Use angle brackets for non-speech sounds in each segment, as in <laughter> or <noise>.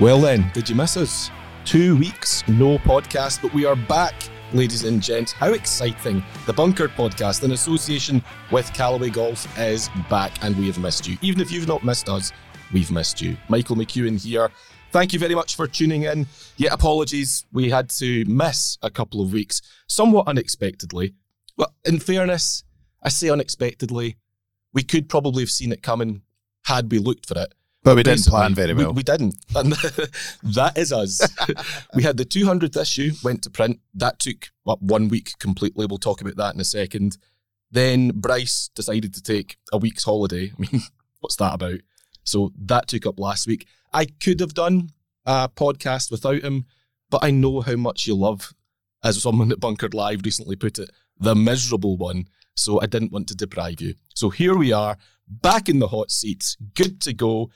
Well, then, did you miss us? Two weeks, no podcast, but we are back, ladies and gents. How exciting! The Bunkered podcast, in association with Callaway Golf, is back, and we have missed you. Even if you've not missed us, we've missed you. Michael McEwen here. Thank you very much for tuning in. Yet apologies, we had to miss a couple of weeks, somewhat unexpectedly. Well, in fairness, I say unexpectedly, we could probably have seen it coming had we looked for it. But we didn't plan very we- well. We, didn't. And <laughs> that is us. <laughs> we had the 200th issue, went to print. That took what, one week completely. We'll talk about that in a second. Then Bryce decided to take a week's holiday. <laughs> I mean, what's that about? So that took up last week. I could have done a podcast without him, but I know how much you love, as someone at Bunkered Live recently put it, the miserable one. So I didn't want to deprive you. So here we are, back in the hot seats, good to go.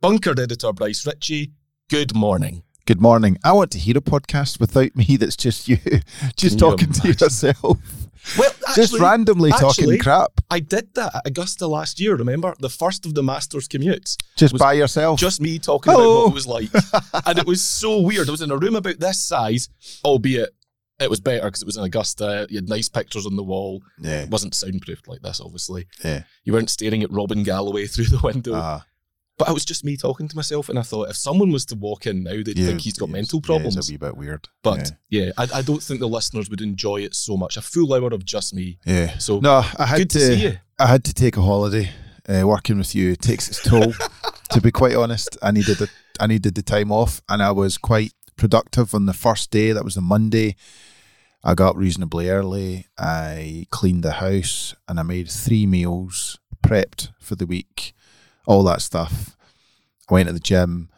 Bunkered editor Bryce Ritchie, good morning. Good morning. I want to hear a podcast without me that's just you, <laughs> just you talking to yourself. Well, <laughs> just randomly actually- talking crap. I did that at Augusta last year, remember? The first of the Masters commutes. Just by yourself. Just me talking Hello. about what it was like. and it was <laughs> so weird. I was in a room about this size, albeit it was better because it was in Augusta. You had nice pictures on the wall. yeah. It wasn't soundproofed like this, obviously. Yeah. You weren't staring at Robin Galloway through the window. Ah, but it was just me talking to myself, and I thought if someone was to walk in now, they'd yeah, think he's got yeah, mental problems. Yeah, it's a wee bit weird. But yeah, I, I don't think the listeners would enjoy it so much. A full hour of just me. yeah. yeah. So No, I had good to, to. see you. I had to take a holiday. Uh, working with you takes its toll. <laughs> to be quite honest, I needed the I needed the time off, and I was quite productive on the first day. That was the Monday. I got up reasonably early. I cleaned the house, and I made three meals, prepped for the week, all that stuff. I went to the gym,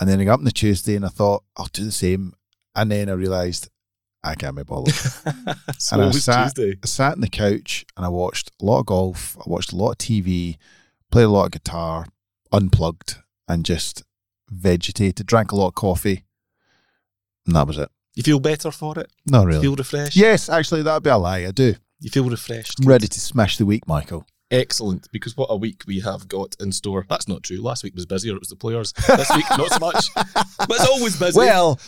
and then I got up on the Tuesday, and I thought I'll do the same. And then I realised I can't be bothered. <laughs> so and I sat- Tuesday. I sat on the couch and I watched a lot of golf. I watched a lot of TV, played a lot of guitar, unplugged, and just vegetated. Drank a lot of coffee, and that was it. You feel better for it? Not You really. feel refreshed? Yes, actually, that'd be a lie. I do. You feel refreshed? I'm ready to smash the week, Michael. Excellent, because what a week we have got in store. That's not true. Last week was busier. It was the players. <laughs> This week, not so much. But it's always busy. Well,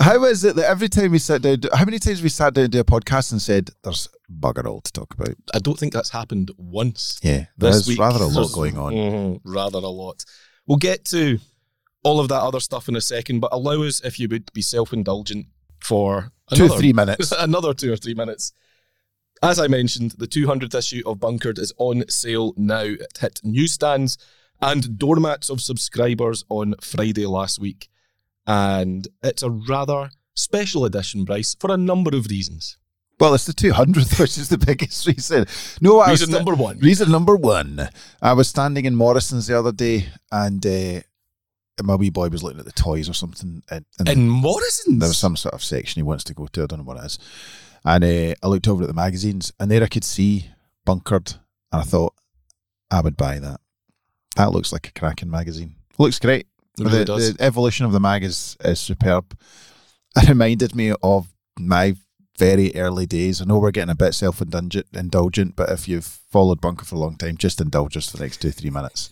how is it that every time we sat down, how many times we sat down to do a podcast and said, "There's bugger all to talk about"? I don't think that's happened once. Yeah, This there's week, rather a lot <laughs> going on. Mhm, rather a lot. We'll get to all of that other stuff in a second, but allow us, if you would, be self indulgent for Two, another, three minutes. <laughs> another two or three minutes. As I mentioned, the 200th issue of Bunkered is on sale now. It hit newsstands and doormats of subscribers on Friday last week. And it's a rather special edition, Bryce, for a number of reasons. Well, it's the 200th, <laughs> which is the biggest reason. No, I Reason number one. Reason number one. I was standing in Morrison's the other day and uh, my wee boy was looking at the toys or something. And, and In Morrison's. there was some sort of section he wants to go to. I don't know what it is. And uh, I looked over at the magazines and there I could see Bunkered. And I thought, I would buy that. That looks like a cracking magazine. Looks great. It really the, does. the evolution of the mag is, is superb. It reminded me of my very early days. I know we're getting a bit self indulgent, but if you've followed Bunkered for a long time, just indulge us for the next two, three minutes.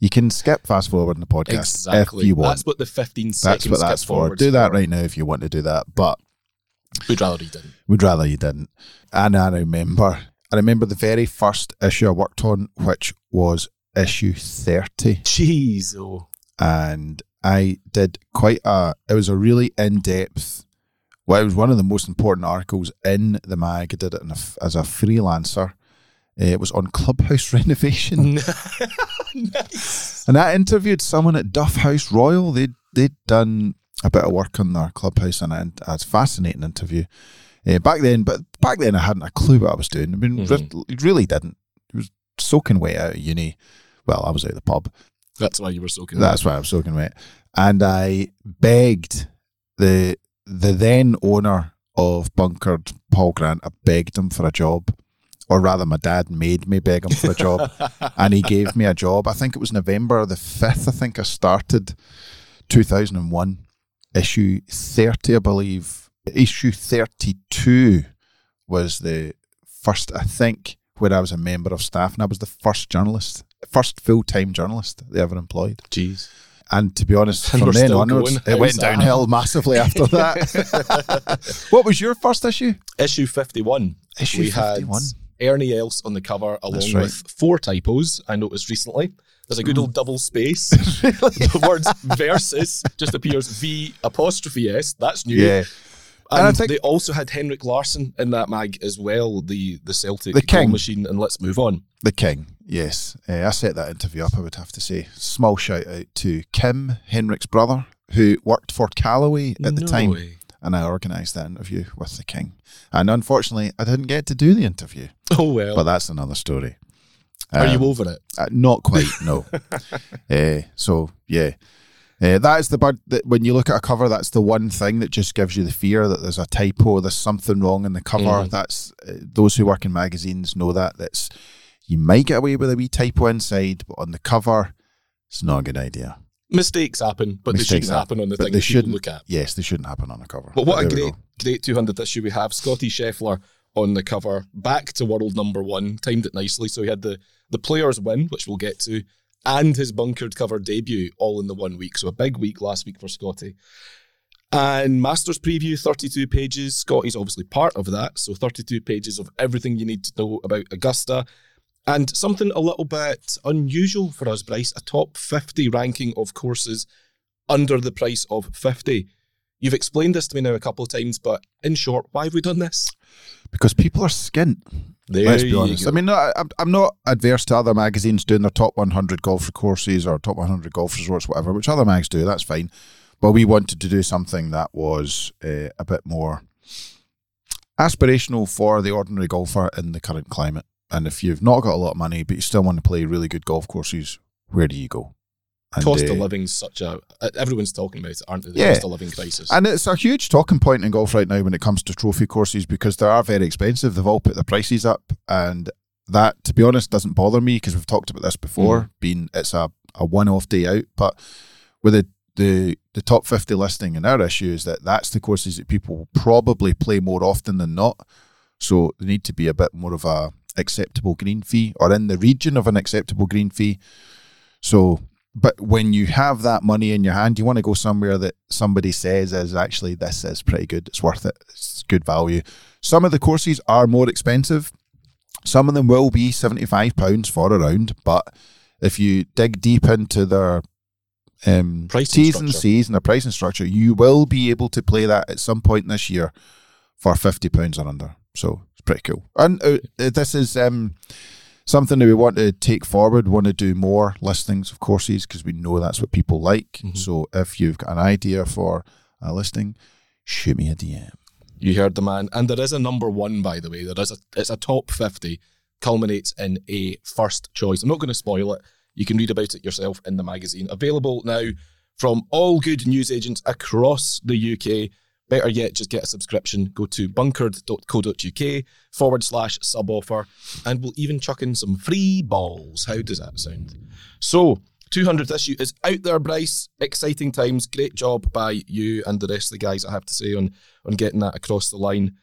You can skip fast forward in the podcast Exactly. if you want. That's what the 15 That's seconds what that's for. Do that right now if you want to do that. But We'd rather he didn't. We'd rather you didn't. And I remember, I remember the very first issue I worked on, which was issue 30. Jeez, oh. And I did quite a, it was a really in depth, well, it was one of the most important articles in the mag. I did it in a f as a freelancer. Uh, It was on clubhouse <laughs> renovation. nice. <laughs> And I interviewed someone at Duff House Royal. They'd, they'd done a bit of work on their clubhouse, and it a fascinating interview. Uh, back then, but back then I hadn't a clue what I was doing. I mean, Mhm. re- really didn't. It was soaking wet out of uni. Well, I was out of the pub. That's why you were soaking. That's why I was soaking wet. And I begged the the then owner of Bunkered, Paul Grant, I begged him for a job. Or rather, my dad made me beg him for a job. <laughs> and he gave me a job. I think it was November the 5th, I think I started 2001, issue 30, I believe. Issue 32 was the first, I think, where I was a member of staff, and I was the first journalist, first full time journalist they ever employed. Jeez. And to be honest, And from then onwards, going. it went downhill massively after that. <laughs> what was your first issue? Issue 51. Issue we 51. had Ernie Els on the cover along right. with four typos I noticed recently. There's a good old double space. <laughs> <laughs> the words versus just appears V apostrophe S. That's new. Yeah. And, And I think- they also had Henrik Larsson in that mag as well, the the Celtic The king. machine. And let's move on. The King, yes. Uh, I set that interview up, I would have to say. Small shout out to Kim, Henrik's brother, who worked for Callaway at the time. way. And I organised that interview with the King. And unfortunately, I didn't get to do the interview, Oh well. but that's another story. Are you Um, over it? Uh, not quite, no. uh, <laughs> so yeah, uh, that is the bird that when you look at a cover, that's the one thing that just gives you the fear that there's a typo, there's something wrong in the cover. Mhm. That's uh, those who work in magazines know that. That's you might get away with a wee typo inside, but on the cover, it's not a good idea. Mistakes happen, but Mistakes they shouldn't happen, happen on the but thing they shouldn't. look at. Yes, they shouldn't happen on a cover. But what a there great, great 200th issue we have. Scotty Scheffler on the cover, back to world number one, timed it nicely. So he had the, the players win, which we'll get to, and his bunkered cover debut all in the one week. So a big week last week for Scotty. And Masters preview, 32 pages. Scotty's obviously part of that. So 32 pages of everything you need to know about Augusta. And something a little bit unusual for us, Bryce, a top 50 ranking of courses under the price of 50. You've explained this to me now a couple of times, but in short, why have we done this? Because people are skint. There Let's be honest. I mean, no, I'm, I'm not adverse to other magazines doing their top 100 golf courses or top 100 golf resorts, whatever, which other mags do. That's fine. But we wanted to do something that was uh, a bit more aspirational for the ordinary golfer in the current climate. And if you've not got a lot of money, but you still want to play really good golf courses, where do you go? And, cost uh, of living's such a everyone's talking about it, aren't they? The Yeah. cost of living crisis. And it's a huge talking point in golf right now when it comes to trophy courses because they are very expensive. They've all put their prices up, and that, to be honest, doesn't bother me because we've talked about this before. Being it's a, a one off day out, but with the, the the top fifty listing in our issue is that that's the courses that people will probably play more often than not. So they need to be a bit more of a acceptable green fee or in the region of an acceptable green fee. So, but when you have that money in your hand, you want to go somewhere that somebody says is actually this is pretty good. It's worth it. It's good value. Some of the courses are more expensive. Some of them will be seventy five pounds for a round, but if you dig deep into their um, Pricing T's and structure. C's and their pricing structure, you will be able to play that at some point this year for fifty pounds or under. So it's pretty cool. And uh, this is um, something that we want to take forward. Want to do more listings of courses because we know that's what people like. Mhm. So if you've got an idea for a listing, shoot me a DM. You heard the man, and there is a number one, by the way. There is a it's a top fifty, culminates in a first choice. I'm not going to spoil it. You can read about it yourself in the magazine. Available now from all good news agents across the UK. Better yet, just get a subscription. Go to bunkered.co.uk forward slash sub offer, and we'll even chuck in some free balls. How does that sound? So, 200th issue is out there, Bryce. Exciting times. Great job by you and the rest of the guys, I have to say, on, on getting that across the line.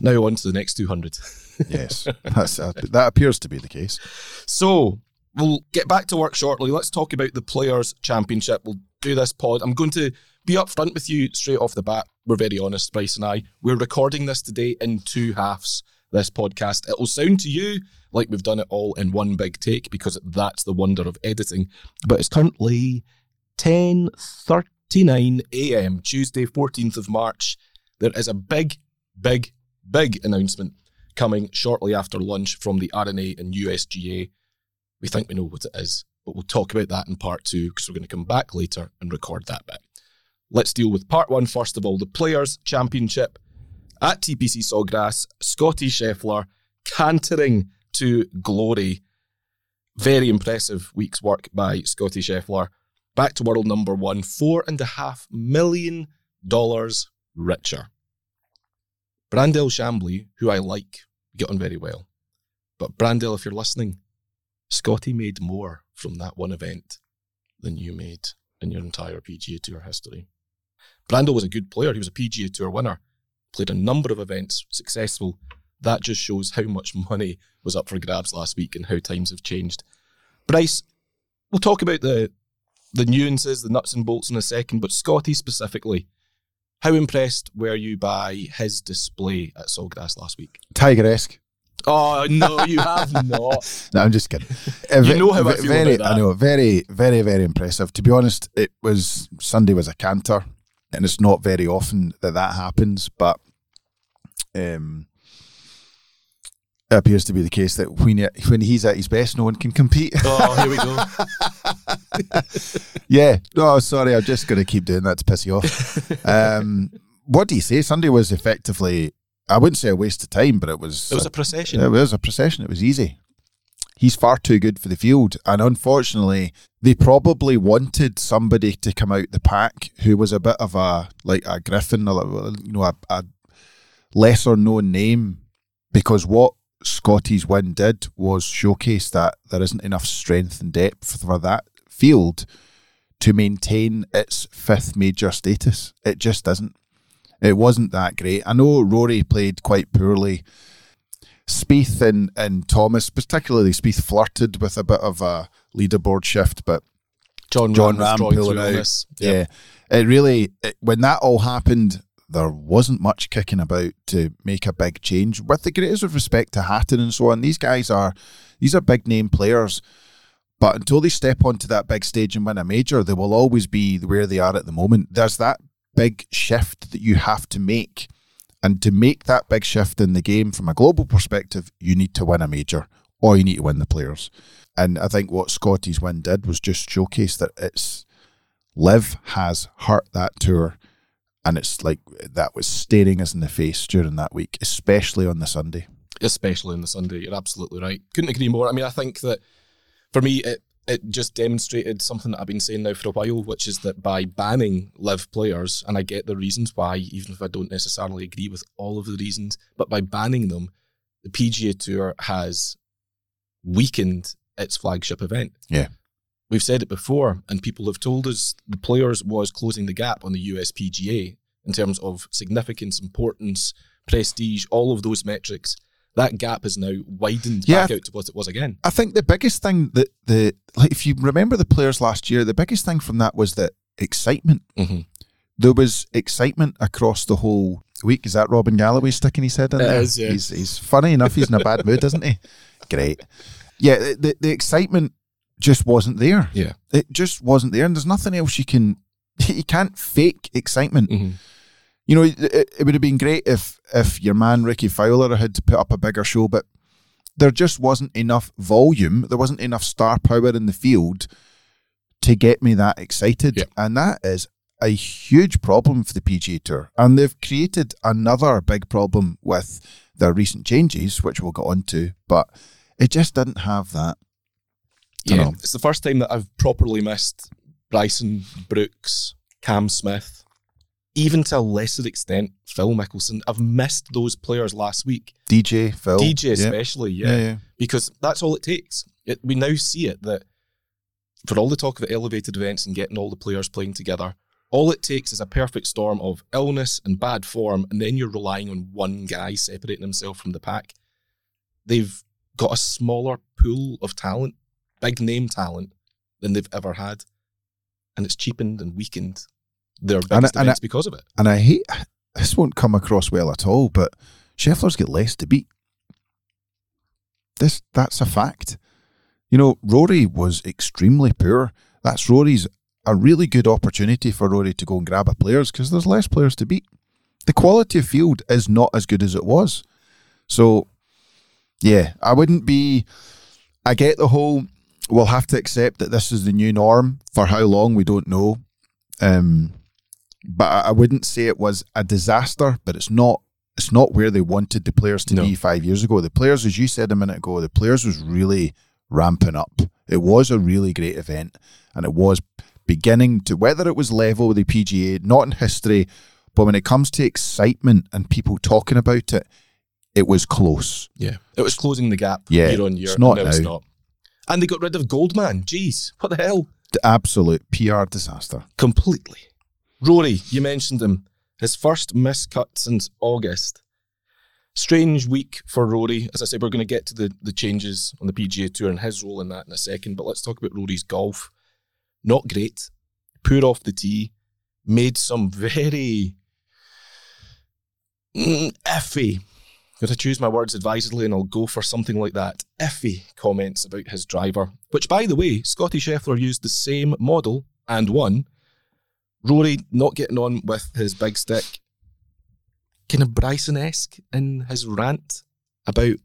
Now, on to the next 200. <laughs> Yes, that's uh, that appears to be the case. So we'll get back to work shortly. Let's talk about the Players' Championship. We'll do this pod. I'm going to be upfront with you straight off the bat. We're very honest, Bryce and I. We're recording this today in two halves. This podcast. It will sound to you like we've done it all in one big take because that's the wonder of editing. But it's currently 10:39 a.m. Tuesday, 14th of March. There is a big, big, big announcement coming shortly after lunch from the R&A and USGA. We think we know what it is, but we'll talk about that in part two because we're going to come back later and record that bit. Let's deal with part one first of all the Players' Championship at TPC Sawgrass. Scotty Scheffler cantering to glory. Very impressive week's work by Scotty Scheffler. Back to world number one, four and a half million dollars richer. Brandel Chamblee, who I like, get on very well. But Brandel, if you're listening, Scotty made more from that one event than you made in your entire PGA Tour history. Brandel was a good player. He was a PGA Tour winner, played a number of events, successful. That just shows how much <laughs> money was up for grabs last week and how times have changed. Bryce, we'll talk about the the nuances, the nuts and bolts in a second, but Scotty specifically, how impressed were you by his display at Sawgrass last week? Tiger-esque. Oh no, you have <laughs> not. No, I'm just kidding. Uh, you know how I feel very, about that. I know, very, very, very impressive. To be honest, it was Sunday was a canter, and it's not very often that that happens. But um, it appears to be the case that when he, when he's at his best, no one can compete. Oh, here we go. <laughs> yeah. No, sorry, I'm just going to keep doing that to piss you off. um, what do you say? Sunday was effectively, I wouldn't say a waste of time, but it was. It was a procession. It was a procession. It was easy. He's far too good for the field, and unfortunately, they probably wanted somebody to come out the pack who was a bit of a like a Griffin, you know, a, a lesser known name, because what Scotty's win did was showcase that there isn't enough strength and depth for that field to maintain its fifth major status. It just isn't. It wasn't that great. I know Rory played quite poorly. Spieth and, and Thomas, particularly Spieth, flirted with a bit of a leaderboard shift, but John, Jon Rahm, Rahm pulling out. this. yeah, it really it, when that all happened, there wasn't much kicking about to make a big change. With the greatest of respect to Hatton and so on, these guys are these are big name players. But until they step onto that big stage and win a major, they will always be where they are at the moment. There's that big shift that you have to make. And to make that big shift in the game from a global perspective, you need to win a major or you need to win the players. And I think what Scotty's win did was just showcase that it's Liv has hurt that tour and it's like that was staring us in the face during that week, especially on the Sunday. especially on the Sunday. You're absolutely right. Couldn't agree more. I mean, I think that for me, it it just demonstrated something that I've been saying now for a while, which is that by banning LIV players, and I get the reasons why, even if I don't necessarily agree with all of the reasons, but by banning them, the PGA Tour has weakened its flagship event. Yeah. We've said it before, and people have told us the players was closing the gap on the USPGA in terms of significance, importance, prestige, all of those metrics. That gap has now widened Yeah. back out to what it was again. I think the biggest thing that the like if you remember the players last year, the biggest thing from that was that excitement. Mm-hmm. There was excitement across the whole week. Is that Robin Galloway sticking his head in It there? is, yeah. He's he's funny enough. He's in a bad mood, isn't he? <laughs> Great. Yeah, the, the the excitement just wasn't there. Yeah. It just wasn't there, and there's nothing else you can. <laughs> You can't fake excitement. Mm-hmm. You know, it, it would have been great if if your man Rickie Fowler had to put up a bigger show, but there just wasn't enough volume. There wasn't enough star power in the field to get me that excited, and that is a huge problem for the PGA Tour. And they've created another big problem with their recent changes, which we'll get onto, but it just didn't have that. Yeah, Dunno. it's the first time that I've properly missed Bryson Brooks, Cam Smith, even to a lesser extent Phil Mickelson. I've missed those players last week. DJ, Phil, DJ yeah. especially, yeah. yeah, yeah. because that's all it takes. It, we now see it that for all the talk of elevated events and getting all the players playing together, all it takes is a perfect storm of illness and bad form, and then you're relying on one guy separating himself from the pack. They've got a smaller pool of talent, big name talent, than they've ever had, and it's cheapened and weakened their And I- and because of it. And I hate this won't come across well at all, but Scheffler's got less to beat. This that's a fact. You know, Rory was extremely poor. That's Rory's a really good opportunity for Rory to go and grab a players because there's less players to beat. The quality of field is not as good as it was. So yeah, I wouldn't be I get the whole we'll have to accept that this is the new norm. For how long we don't know. Um but I wouldn't say it was a disaster, but it's not it's not where they wanted the players to No. be five years ago. The players, as you said a minute ago, the players was really ramping up. It was a really great event, and it was beginning to whether it was level with the PGA, not in history, but when it comes to excitement and people talking about it, it was close. Yeah, it was closing the gap Yeah, year on year. it's not and now it's not. And they got rid of Goldman. Jeez, what the hell? The absolute PR disaster. completely. Rory, you mentioned him. His first miss miscut since August. Strange week for Rory. As I said, we're going to get to the, the changes on the PGA Tour and his role in that in a second, but let's talk about Rory's golf. not great, poor off the tee, made some very mm, iffy. Got to choose my words advisedly, and I'll go for something like that. Iffy comments about his driver, which, by the way, Scotty Scheffler used the same model and won. Rory not getting on with his big stick, kind of Bryson esque in his rant about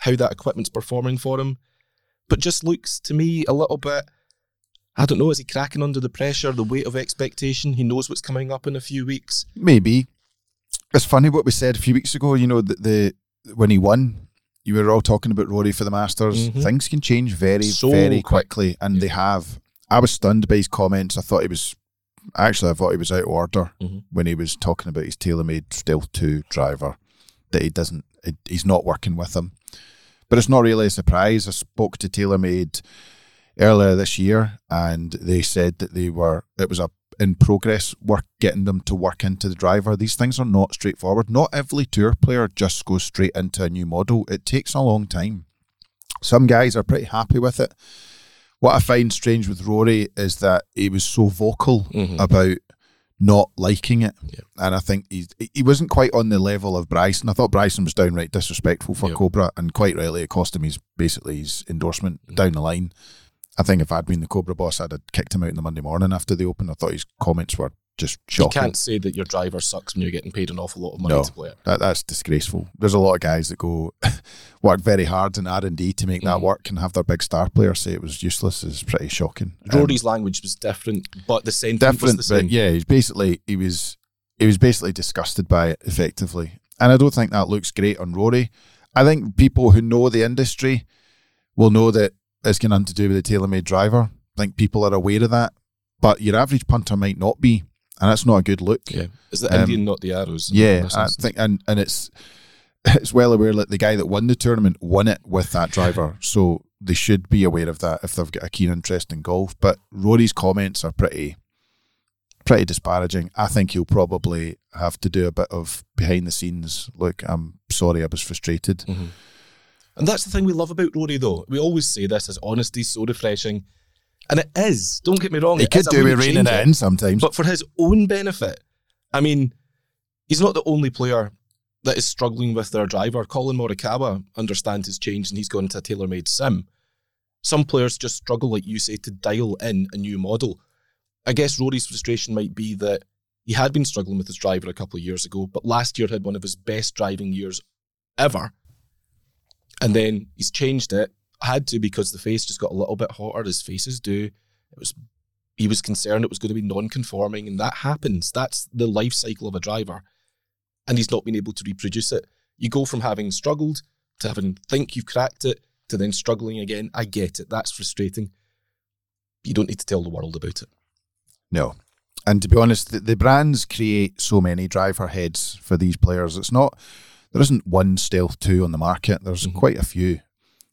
how that equipment's performing for him, but just looks to me a little bit. I don't know. Is he cracking under the pressure, the weight of expectation? He knows what's coming up in a few weeks. Maybe. It's funny what we said a few weeks ago. You know that the when he won, you were all talking about Rory for the Masters. Mhm. Things can change very, So very quick. quickly, and Yeah. they have. I was stunned by his comments. I thought he was actually. I thought he was out of order Mhm. when he was talking about his TaylorMade Stealth Two driver. That he doesn't. It, he's not working with him. But it's not really a surprise. I spoke to TaylorMade earlier this year, and they said that they were. It was a in progress work getting them to work into the driver. These things are not straightforward. Not every tour player just goes straight into a new model. It takes a long time. Some guys are pretty happy with it. What I find strange with Rory is that he was so vocal Mhm. about not liking it. Yeah. And I think he he wasn't quite on the level of Bryson. I thought Bryson was downright disrespectful for Yeah. Cobra, and quite rightly, it cost him his basically his endorsement Mm-hmm. down the line. I think if I'd been the Cobra boss, I'd have kicked him out in the Monday morning after the Open. I thought his comments were just shocking. You can't say that your driver sucks when you're getting paid an awful lot of money No. to play it. That, that's disgraceful. There's a lot of guys that go <laughs> work very hard in R and D to make that Mhm. work, and have their big star player say it was useless is pretty shocking. Um, Rory's language was different, but the same. different, was the same. but yeah, he's basically he was he was basically disgusted by it effectively, and I don't think that looks great on Rory. I think people who know the industry will know that it's got nothing to do with the TaylorMade driver. I think people are aware of that, but your average punter might not be, and that's not a good look. Yeah, it's the Um, Indian, not the arrows. Yeah, I think, and and it's <laughs> it's well aware that the guy that won the tournament won it with that driver, so they should be aware of that if they've got a keen interest in golf. But Rory's comments are pretty pretty disparaging. I think he'll probably have to do a bit of behind the scenes. Look, I'm sorry, I was frustrated. Mhm. And that's the thing we love about Rory, though. We always say this: his honesty so refreshing, and it is. Don't get me wrong; He it could. Do with reining it in sometimes. but for his own benefit. I mean, he's not the only player that is struggling with their driver. Collin Morikawa understands his change, and he's gone to a TaylorMade sim. Some players just struggle, like you say, to dial in a new model. I guess Rory's frustration might be that he had been struggling with his driver a couple of years ago, but last year had one of his best driving years ever. And then he's changed it. Had to because the face just got a little bit hotter, as faces do. It was he was concerned it was going to be non-conforming, and that happens. That's the life cycle of a driver, and he's not been able to reproduce it. You go from having struggled to having think you've cracked it to then struggling again. I get it. That's frustrating. You don't need to tell the world about it. No. And to be honest, the, the brands create so many driver heads for these players. It's not there isn't one Stealth two on the market. There's Mhm. quite a few.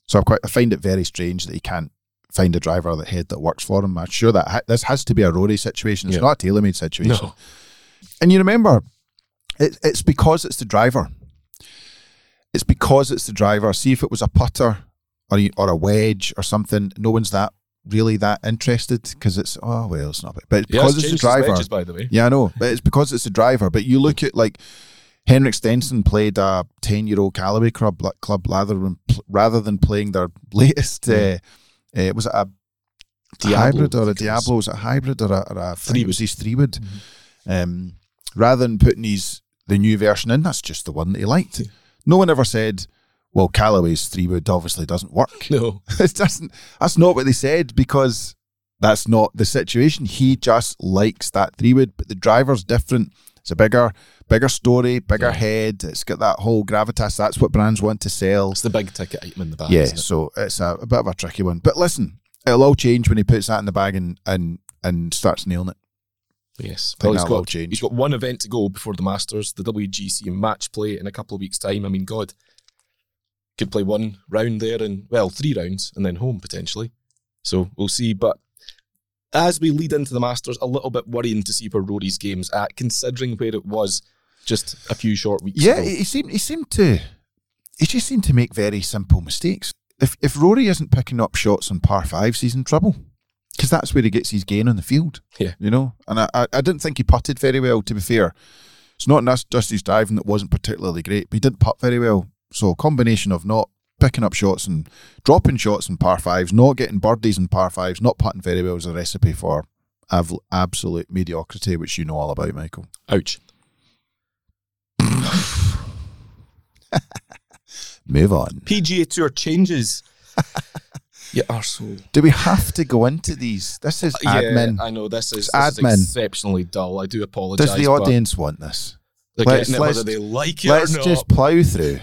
So I quite I find it very strange that he can't find a driver that head that works for him. I'm sure that ha- this has to be a Rory situation. It's Yeah. not a TaylorMade situation. No, And you remember, it, it's because it's the driver. It's because it's the driver. See if it was a putter or you- or a wedge or something. No one's that really that interested because it's oh well, it's not. But yeah, because it's it's the driver. wedges, by the way. Yeah, I know, but it's because it's the driver. But you look at like Henrik Stenson played a ten-year-old Callaway club club rather than rather than playing their <laughs> latest. Uh, uh, was it a Diablo, hybrid or a. Diablo? Was it a hybrid or a, or a I think it Three-wood. was his three wood? Mm-hmm. Um, rather than putting his the new version in, that's just the one that he liked. Yeah. No one ever said, "Well, Callaway's three wood obviously doesn't work." No, <laughs> it doesn't. That's not what they said because that's not the situation. He just likes that three wood, but the driver's different. It's a bigger, bigger story, bigger Yeah. head. It's got that whole gravitas. That's what brands want to sell. it's the big ticket item in the bag. yeah, it? so it's a, a bit of a tricky one. But listen, it'll all change when he puts that in the bag and and and starts nailing it. Yes. Well, he's got, change. he's got one event to go before the Masters, the WGC match play in a couple of weeks' time. I mean, God, could play one round there and, well, three rounds and then home potentially. So we'll see. But as we lead into the Masters, a little bit worrying to see where Rory's game's at, considering where it was just a few short weeks Yeah, ago. he seemed he seemed to he just seemed to make very simple mistakes. If if Rory isn't picking up shots on par fives, he's in trouble. because that's where he gets his gain on the field. Yeah. you know. And I, I, I didn't think he putted very well. To be fair, it's not just his driving that wasn't particularly great, but he didn't putt very well. So a combination of not picking up shots and dropping shots in par fives, not getting birdies in par fives, not putting very well is a recipe for av- absolute mediocrity, which you know all about, Michael. Ouch. <laughs> Move on. PGA Tour changes. <laughs> you arsehole. Do we have to go into these? This is admin. Yeah, I know this is, It's this is admin. exceptionally dull. I do apologise. Does the audience want this? They're Let's- getting it whether let's- they like it Let's or not. just plough through.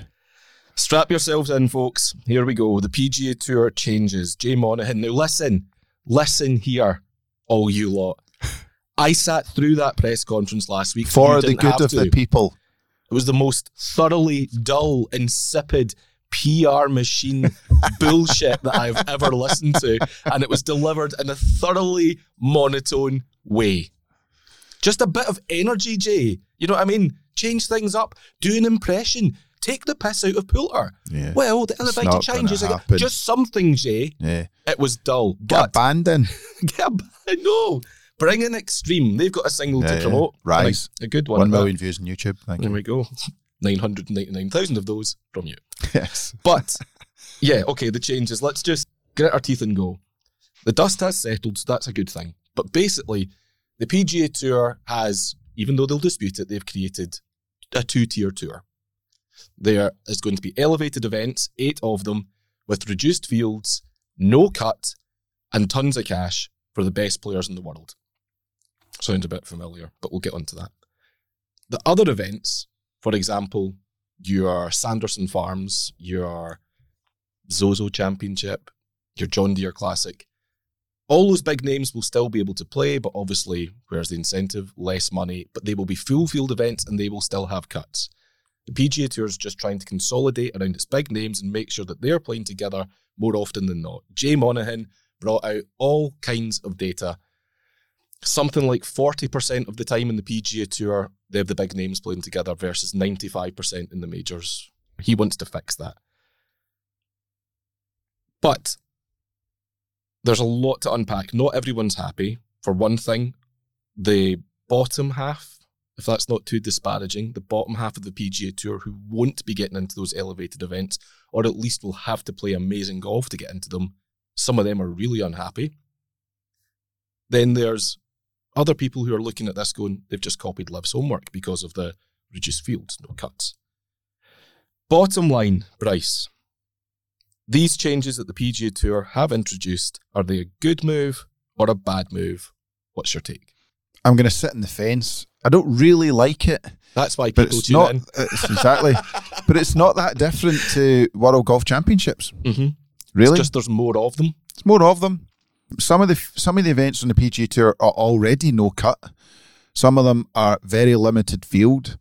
Strap yourselves in, folks. Here we go. The PGA Tour changes. Jay Monahan. Now listen, listen here, all you lot. I sat through that press conference last week For the good of to. the people. It was the most thoroughly dull, insipid PR machine <laughs> bullshit that I've ever listened to, and it was delivered in a thoroughly monotone way. Just a bit of energy, Jay. You know what I mean? Change things up. Do an impression. Take the piss out of Poulter. Yeah. Well, the elevator changes. happen. Just something, Jay. Eh? Yeah. It was dull. Get a But band in. <laughs> get a, no, bring in extreme. They've got a single Yeah, to yeah. promote. Rise. A, a good one. One million views on YouTube. Thank There you. we go. <laughs> 999,000 of those from you. Yes. <laughs> But yeah, okay, the changes. Let's just grit our teeth and go. The dust has settled, so that's a good thing. But basically, the PGA Tour has, even though they'll dispute it, they've created a two tier tour. There is going to be elevated events, eight of them, with reduced fields, no cut, and tons of cash for the best players in the world. Sounds a bit familiar, but we'll get onto that. The other events, for example, your Sanderson Farms, your Zozo Championship, your John Deere Classic. All those big names will still be able to play, but obviously, where's the incentive? Less money, but they will be full field events and they will still have cuts. The PGA Tour is just trying to consolidate around its big names and make sure that they're playing together more often than not. Jay Monahan brought out all kinds of data. Something like 40% of the time in the PGA Tour, they have the big names playing together versus 95% in the majors. He wants to fix that. But there's a lot to unpack. Not everyone's happy. For one thing, the bottom half, if that's not too disparaging, the bottom half of the PGA Tour who won't be getting into those elevated events, or at least will have to play amazing golf to get into them, some of them are really unhappy. Then there's other people who are looking at this going, they've just copied Liv's homework because of the reduced fields, no cuts. Bottom line, Bryce, these changes that the PGA Tour have introduced, are they a good move or a bad move? What's your take? I'm going to sit in the fence. I don't really like it, That's why people it's tune not in. <laughs> it's exactly. but it's not that different to World Golf Championships. Mm-hmm. Really, It's just there's more of them. It's more of them. Some of the some of the events on the PGA Tour are already no cut. Some of them are very limited field,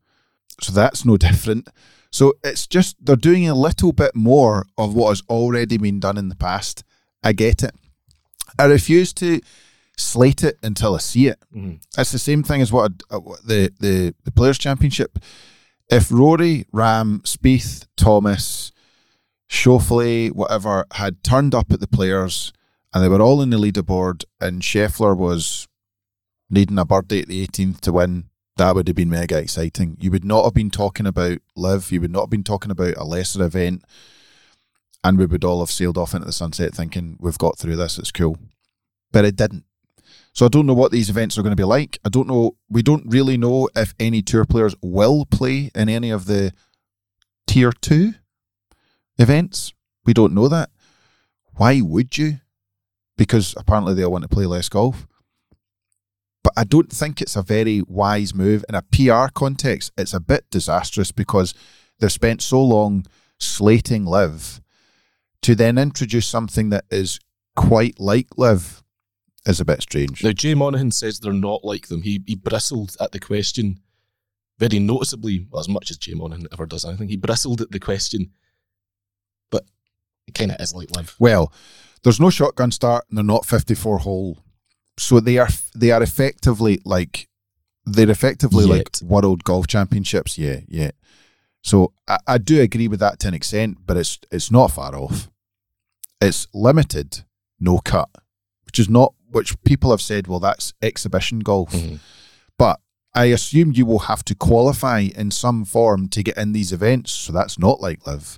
so that's no <laughs> different. So it's just they're doing a little bit more of what has already been done in the past. I get it. I refuse to slate it until I see it. Mhm. It's the same thing as what, I, uh, the, the the Players Championship. If Rory, Rahm, Spieth, Thomas, Schauffele, whatever, had turned up at the Players and they were all in the leaderboard, and Scheffler was needing a birdie at the 18th to win, that would have been mega exciting. You would not have been talking about LIV. You would not have been talking about a lesser event, and we would all have sailed off into the sunset thinking we've got through this. It's cool, but it didn't. So I don't know what these events are going to be like. I don't know. We don't really know if any tour players will play in any of the tier two events. We don't know that. Why would you? Because apparently they all want to play less golf. But I don't think it's a very wise move. In a PR context, it's a bit disastrous because they've spent so long slating LIV to then introduce something that is quite like LIV is a bit strange. Now, Jay Monahan says they're not like them. He, he bristled at the question very noticeably, well, as much as Jay Monahan ever does anything. He bristled at the question, but it kind of is like LIV. Well, there's no shotgun start and they're not 54 hole. So they are they are effectively like they're effectively like world golf championships. Yeah, yeah. So I, I do agree with that to an extent, but it's it's not far off. It's limited, no cut, which is not which people have said, well, that's exhibition golf. Mhm. But I assume you will have to qualify in some form to get in these events. So that's not like LIV.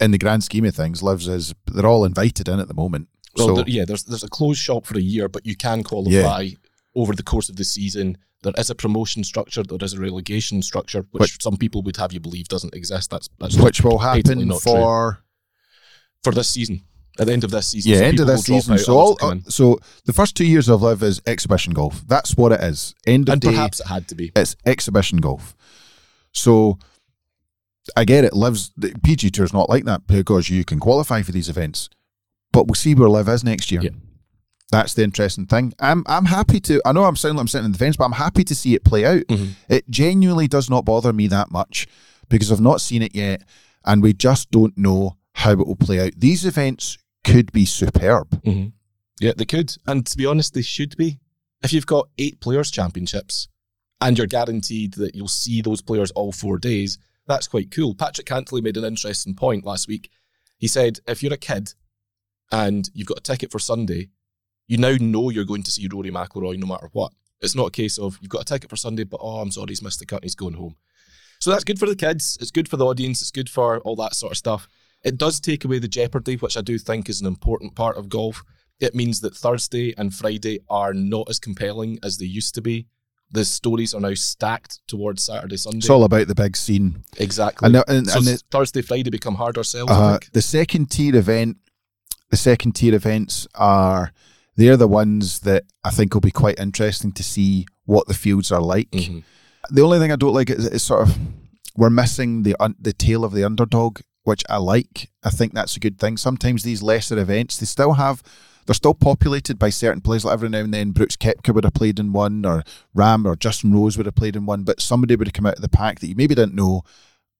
In the grand scheme of things, LIV's is they're all invited in at the moment. Well, so there- yeah, there's there's a closed shop for a year, but you can qualify over the course of the season. There is a promotion structure. There is a relegation structure, which, Which- some people would have you believe doesn't exist. That's that's which will happen not true. for for this season. At the end of this season, yeah some end of this season. So all in. so the first two years of LIV is exhibition golf. That's what it is. End of and day. perhaps it had to be. it's exhibition golf. So I get it. Lives the PG Tour is not like that because you can qualify for these events, but we'll see where LIV is next year. Yeah. That's the interesting thing. I'm I'm happy to. I know I'm sounding like I'm sitting in the fence, but I'm happy to see it play out. Mhm. It genuinely does not bother me that much because I've not seen it yet, and we just don't know how it will play out. These events could be superb. Mhm. Yeah, they could. And to be honest, they should be. If you've got eight players' championships and you're guaranteed that you'll see those players all four days, that's quite cool. Patrick Cantlay made an interesting point last week. He said, if you're a kid and you've got a ticket for Sunday, you now know you're going to see Rory McIlroy no matter what. It's not a case of you've got a ticket for Sunday, but oh, I'm sorry, he's missed the cut, he's going home. So that's good for the kids. It's good for the audience. It's good for all that sort of stuff. It does take away the jeopardy, which I do think is an important part of golf. It means that Thursday and Friday are not as compelling as they used to be. The stories are now stacked towards Saturday, Sunday. It's all about the big scene. exactly. And, and, so and the, Thursday, Friday become harder sells. I Uh, think. the second tier event, the second tier events are they're the ones that I think will be quite interesting to see what the fields are like. Mhm. The only thing I don't like is, is sort of we're missing the un, the tail of the underdog, which I like. I think that's a good thing. Sometimes these lesser events they still have. They're still populated by certain players. Like every now and then, Brooks Koepka would have played in one, or Rahm or Justin Rose would have played in one. But somebody would have come out of the pack that you maybe didn't know.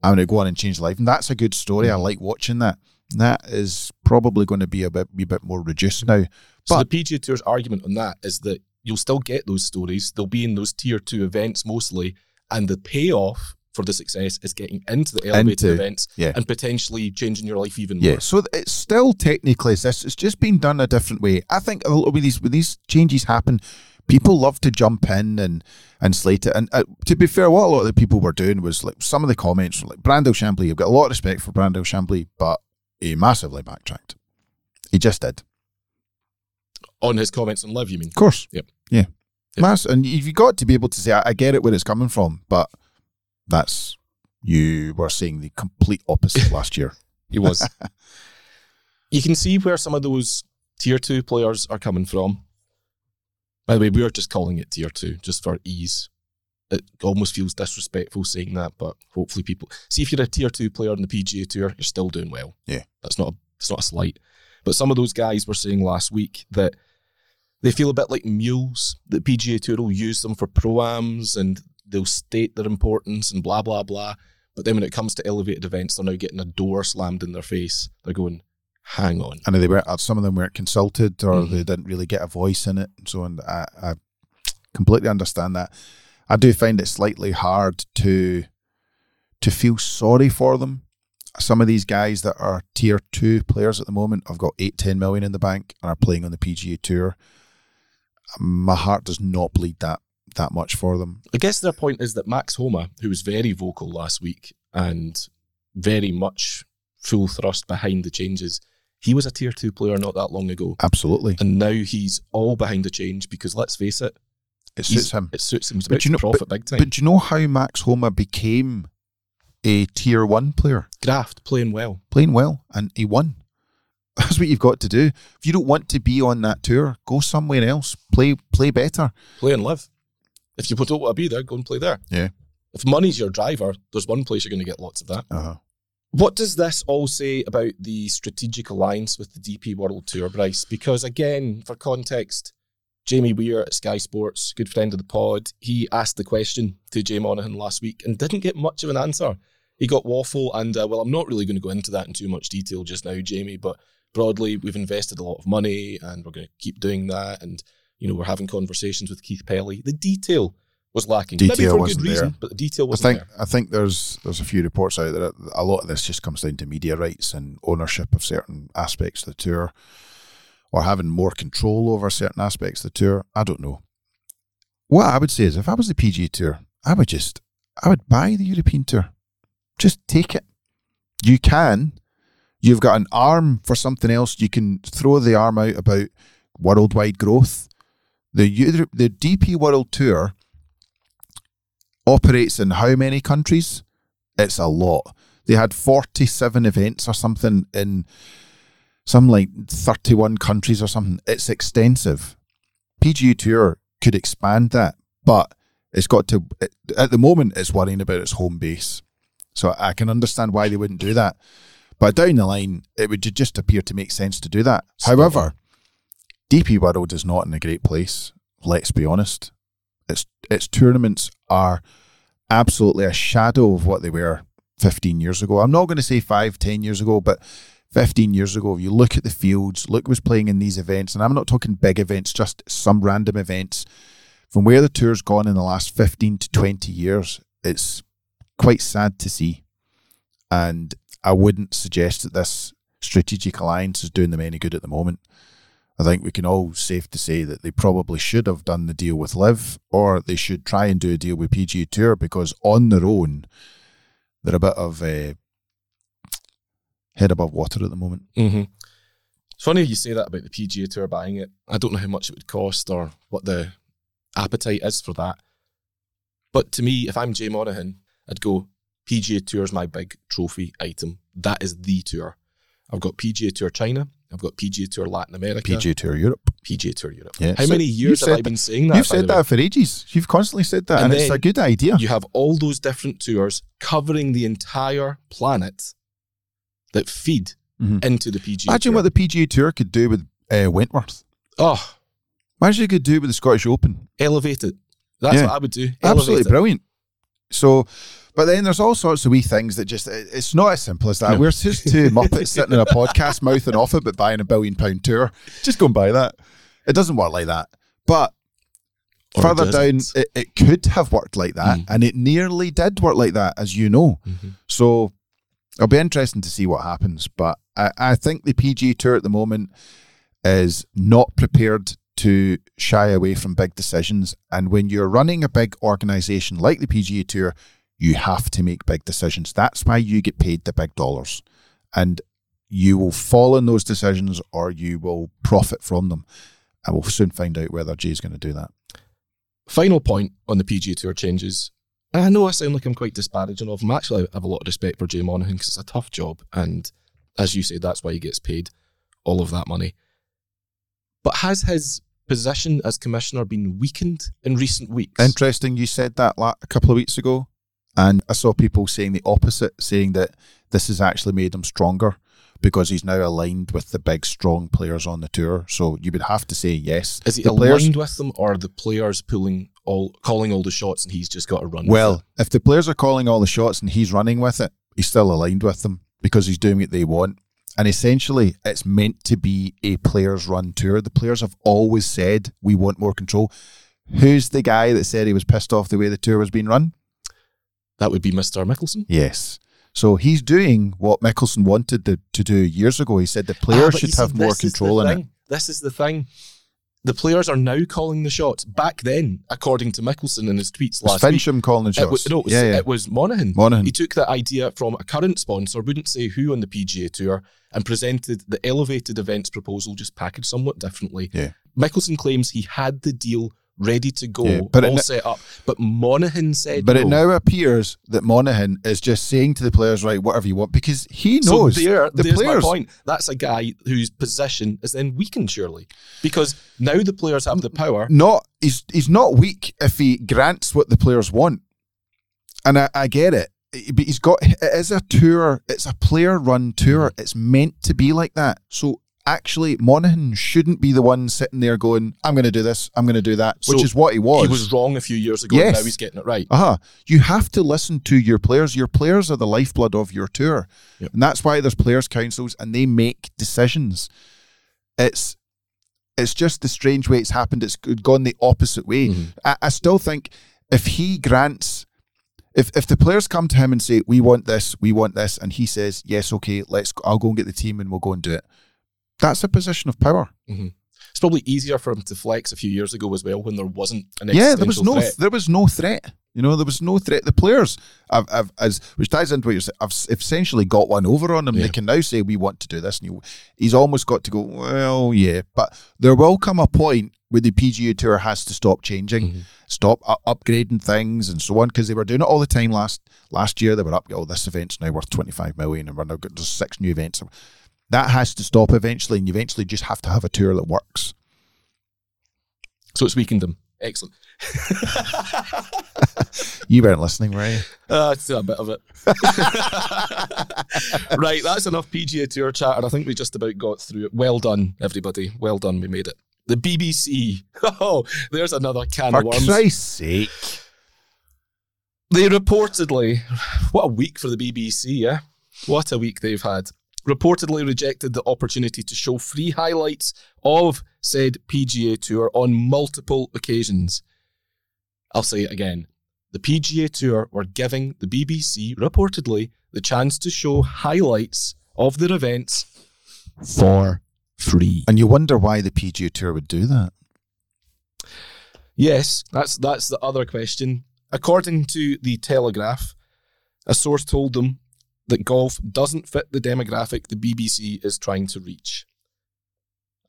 I'm going to go on and change life, and that's a good story. I mm. like watching that. That is probably going to be a bit, be a bit more reduced now. So But- the PGA Tour's argument on that is that you'll still get those stories. They'll be in those tier two events mostly, and the payoff for the success is getting into the elevated Into- events yeah. and potentially changing your life even Yeah, more. so it's still technically this. It's just been done a different way. I think a little with these when these changes happen, people love to jump in and and slate it. And uh, to be fair, what a lot of the people were doing was like some of the comments were like Brandel Chamblee. I've got a lot of respect for Brandel Chamblee, but he massively backtracked. He just did. On his comments on LIV, you mean? Of course. Yep. Yeah. Mass, and you've got to be able to say, I, I get it where it's coming from, but that's you were saying the complete opposite <laughs> last year. He was. <laughs> you can see where some of those tier two players are coming from. By the way, we are just calling it tier two just for ease. It almost feels disrespectful saying that, but hopefully people see if you're a tier two player in the PGA Tour, you're still doing well. Yeah. that's not a, it's not a slight. But some of those guys were saying last week that they feel a bit like mules. The PGA Tour will use them for proams and they'll state their importance and blah blah blah. But then when it comes to elevated events, they're now getting a door slammed in their face. They're going, "Hang on." and they were uh, some of them weren't consulted or Mhm. they didn't really get a voice in it and so on. I, I completely understand that. I do find it slightly hard to to feel sorry for them. Some of these guys that are tier two players at the moment have got eight, ten million in the bank and are playing on the PGA tour. My heart does not bleed that that much for them. I guess their point is that Max Homa, who was very vocal last week and very much full thrust behind the changes, he was a tier two player not that long ago. Absolutely, And now he's all behind the change because let's face it, it suits him. It suits him. But you to know- profit big time. But do you know how Max Homa became a tier one player? Graft playing well. playing well, and he won. <laughs> That's what you've got to do. If you don't want to be on that tour, go somewhere else. Play play better. Play and LIV. If you to be there, go and play there. Yeah. If money's your driver, there's one place you're going to get lots of that. Uh-huh. What does this all say about the strategic alliance with the DP World Tour, Bryce? Because again, for context, Jamie Weir at Sky Sports, good friend of the pod, he asked the question to Jay Monahan last week and didn't get much of an answer. He got waffle, and uh, well, I'm not really going to go into that in too much detail just now, Jamie, but broadly, we've invested a lot of money and we're going to keep doing that. And, you know, we're having conversations with Keith Pelley. The detail was lacking. Maybe Detail for wasn't good reason, there. but the detail wasn't think there. I think there's there's a few reports out there. a lot of this just comes down to media rights and ownership of certain aspects of the tour. or having more control over certain aspects of the tour. I don't know. What I would say is, if I was the PGA Tour, I would just, I would buy the European Tour. Just take it. You can. You've got an arm for something else. You can throw the arm out about worldwide growth. The the DP World Tour operates in how many countries? It's a lot. They had 47 events or something in some like 31 countries or something. It's extensive. PGA Tour could expand that, but it's got to, it, at the moment, it's worrying about its home base. So I can understand why they wouldn't do that. But down the line, it would just appear to make sense to do that. However, DP World is not in a great place. Let's be honest. Its its tournaments are absolutely a shadow of what they were 15 years ago. I'm not going to say five, 10 years ago, but 15 years ago, if you look at the fields, look who's playing in these events, and I'm not talking big events, just some random events. From where the tour's gone in the last 15 to 20 years, it's quite sad to see. And I wouldn't suggest that this strategic alliance is doing them any good at the moment. I think we can all safe to say that they probably should have done the deal with LIV, or they should try and do a deal with PGA Tour because on their own, they're a bit of uh, head above water at the moment. Mm-hmm. It's funny you say that about the PGA Tour buying it. I don't know how much it would cost or what the appetite is for that. But to me, if I'm Jay Monahan, I'd go PGA Tour is my big trophy item. That is the tour. I've got PGA Tour China. I've got PGA Tour Latin America. PGA Tour Europe. PGA Tour Europe. Yeah. How So many years have I been saying that? You've said that for ages. You've constantly said that, and, And it's a good idea. You have all those different tours covering the entire planet that feed Mhm. into the PGA Imagine Tour. what the PGA Tour could do with uh, Wentworth. oh, Imagine you could do with the Scottish Open. elevate it. That's Yeah. what I would do. Absolutely it. brilliant. So, but then there's all sorts of wee things that just it's not as simple as that. No. We're just two <laughs> Muppets sitting in a podcast mouthing off it, but buying a billion pound tour. Just go and buy that. It doesn't work like that. But Or further does down, it? it, it could have worked like that. Mm. And it nearly did work like that, as you know. Mhm. So it'll be interesting to see what happens. But I, I think the PG Tour at the moment is not prepared to shy away from big decisions. And when you're running a big organization like the PGA Tour, you have to make big decisions. That's why you get paid the big dollars. And you will fall in those decisions or you will profit from them. And we'll soon find out whether Jay's going to do that. Final point on the PGA Tour changes. I know I sound like I'm quite disparaging of him. Actually, I have a lot of respect for Jay Monahan because it's a tough job. And as you say, that's why he gets paid all of that money. But has his position as commissioner been weakened in recent weeks? Interesting, you said that a couple of weeks ago, and I saw people saying the opposite, saying that this has actually made him stronger because he's now aligned with the big, strong players on the tour. So you would have to say yes. Is he the aligned players- with them, or are the players pulling all, calling all the shots, and he's just got to run? with Well, if the players are calling all the shots and he's running with it, he's still aligned with them because he's doing what they want. And essentially, it's meant to be a players' run tour. The players have always said we want more control. Who's the guy that said he was pissed off the way the tour was being run? that would be Mister Mickelson. Yes. So he's doing what Mickelson wanted to, to do years ago. He said the players Ah, should have more the control in it. This is the thing. The players are now calling the shots. Back then, according to Mickelson in his tweets last week, Finchem calling the it shots? was, no, it was, yeah, yeah. it was Monahan. Monahan. He took that idea from a current sponsor, wouldn't say who on the PGA Tour, and presented the elevated events proposal, just packaged somewhat differently. Yeah. Mickelson claims he had the deal ready to go, Yeah, but all n- set up, but Monahan said but no. it now appears that Monahan is just saying to the players, right, whatever you want, because he So knows there, the players. point. That's a guy whose position is then weakened, surely, because now the players have the power. Not he's he's not weak if he grants what the players want, and I, I get it. But he's got it is a tour. It's a player run tour. Mm-hmm. It's meant to be like that. So actually, Monahan shouldn't be the one sitting there going, "I'm going to do this. I'm going to do that," which is what he was. He was wrong a few years ago, and Yes. now he's getting it right. Aha. You have to listen to your players. Your players are the lifeblood of your tour. Yep. And that's why there's players' councils and they make decisions. It's it's just the strange way it's happened. It's gone the opposite way. Mhm. I, I still think if he grants if if the players come to him and say, We want this, we want this, and he says, Yes, okay, let's I'll go and get the team and we'll go and do it. That's a position of power. It's probably easier for him to flex a few years ago as well when there wasn't an Yeah, there was no threat. there was no threat. You know, there was no threat. The players have, have as which ties into what you're saying, have essentially got one over on him. Yeah. They can now say we want to do this, and you, he's almost got to go. Well, yeah, but there will come a point where the PGA Tour has to stop changing, Mhm. stop u- upgrading things, and so on, because they were doing it all the time last last year. They were up. Oh, this event's now worth twenty five million, and we're now got six new events. That has to stop eventually, and you eventually just have to have a tour that works. So it's weakened him. Excellent. <laughs> You weren't listening, were you? Uh, a bit of it. <laughs> right, that's enough PGA Tour chat, and I think we just about got through it. Well done, everybody. Well done. We made it. The BBC. <laughs> Oh, there's another can For of worms. For Christ's sake. They reportedly, what a week for the BBC, yeah? What a week they've had. Reportedly rejected the opportunity to show free highlights of said PGA Tour on multiple occasions. I'll say it again. The PGA Tour were giving the BBC, reportedly, the chance to show highlights of their events for free. And you wonder why the PGA Tour would do that. Yes, that's that's the other question. According to the Telegraph, a source told them that golf doesn't fit the demographic the BBC is trying to reach.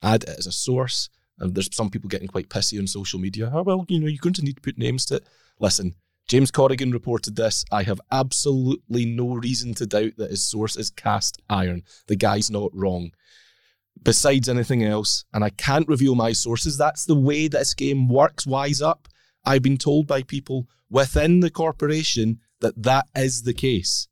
Add it as a source, and there's some people getting quite pissy on social media. Oh well, you know, you're going to need to put names to it. Listen, James Corrigan reported this. I have absolutely no reason to doubt that his source is cast iron. The guy's not wrong besides anything else, and I can't reveal my sources. That's the way this game works. Wise up. I've been told by people within the corporation that that is the case.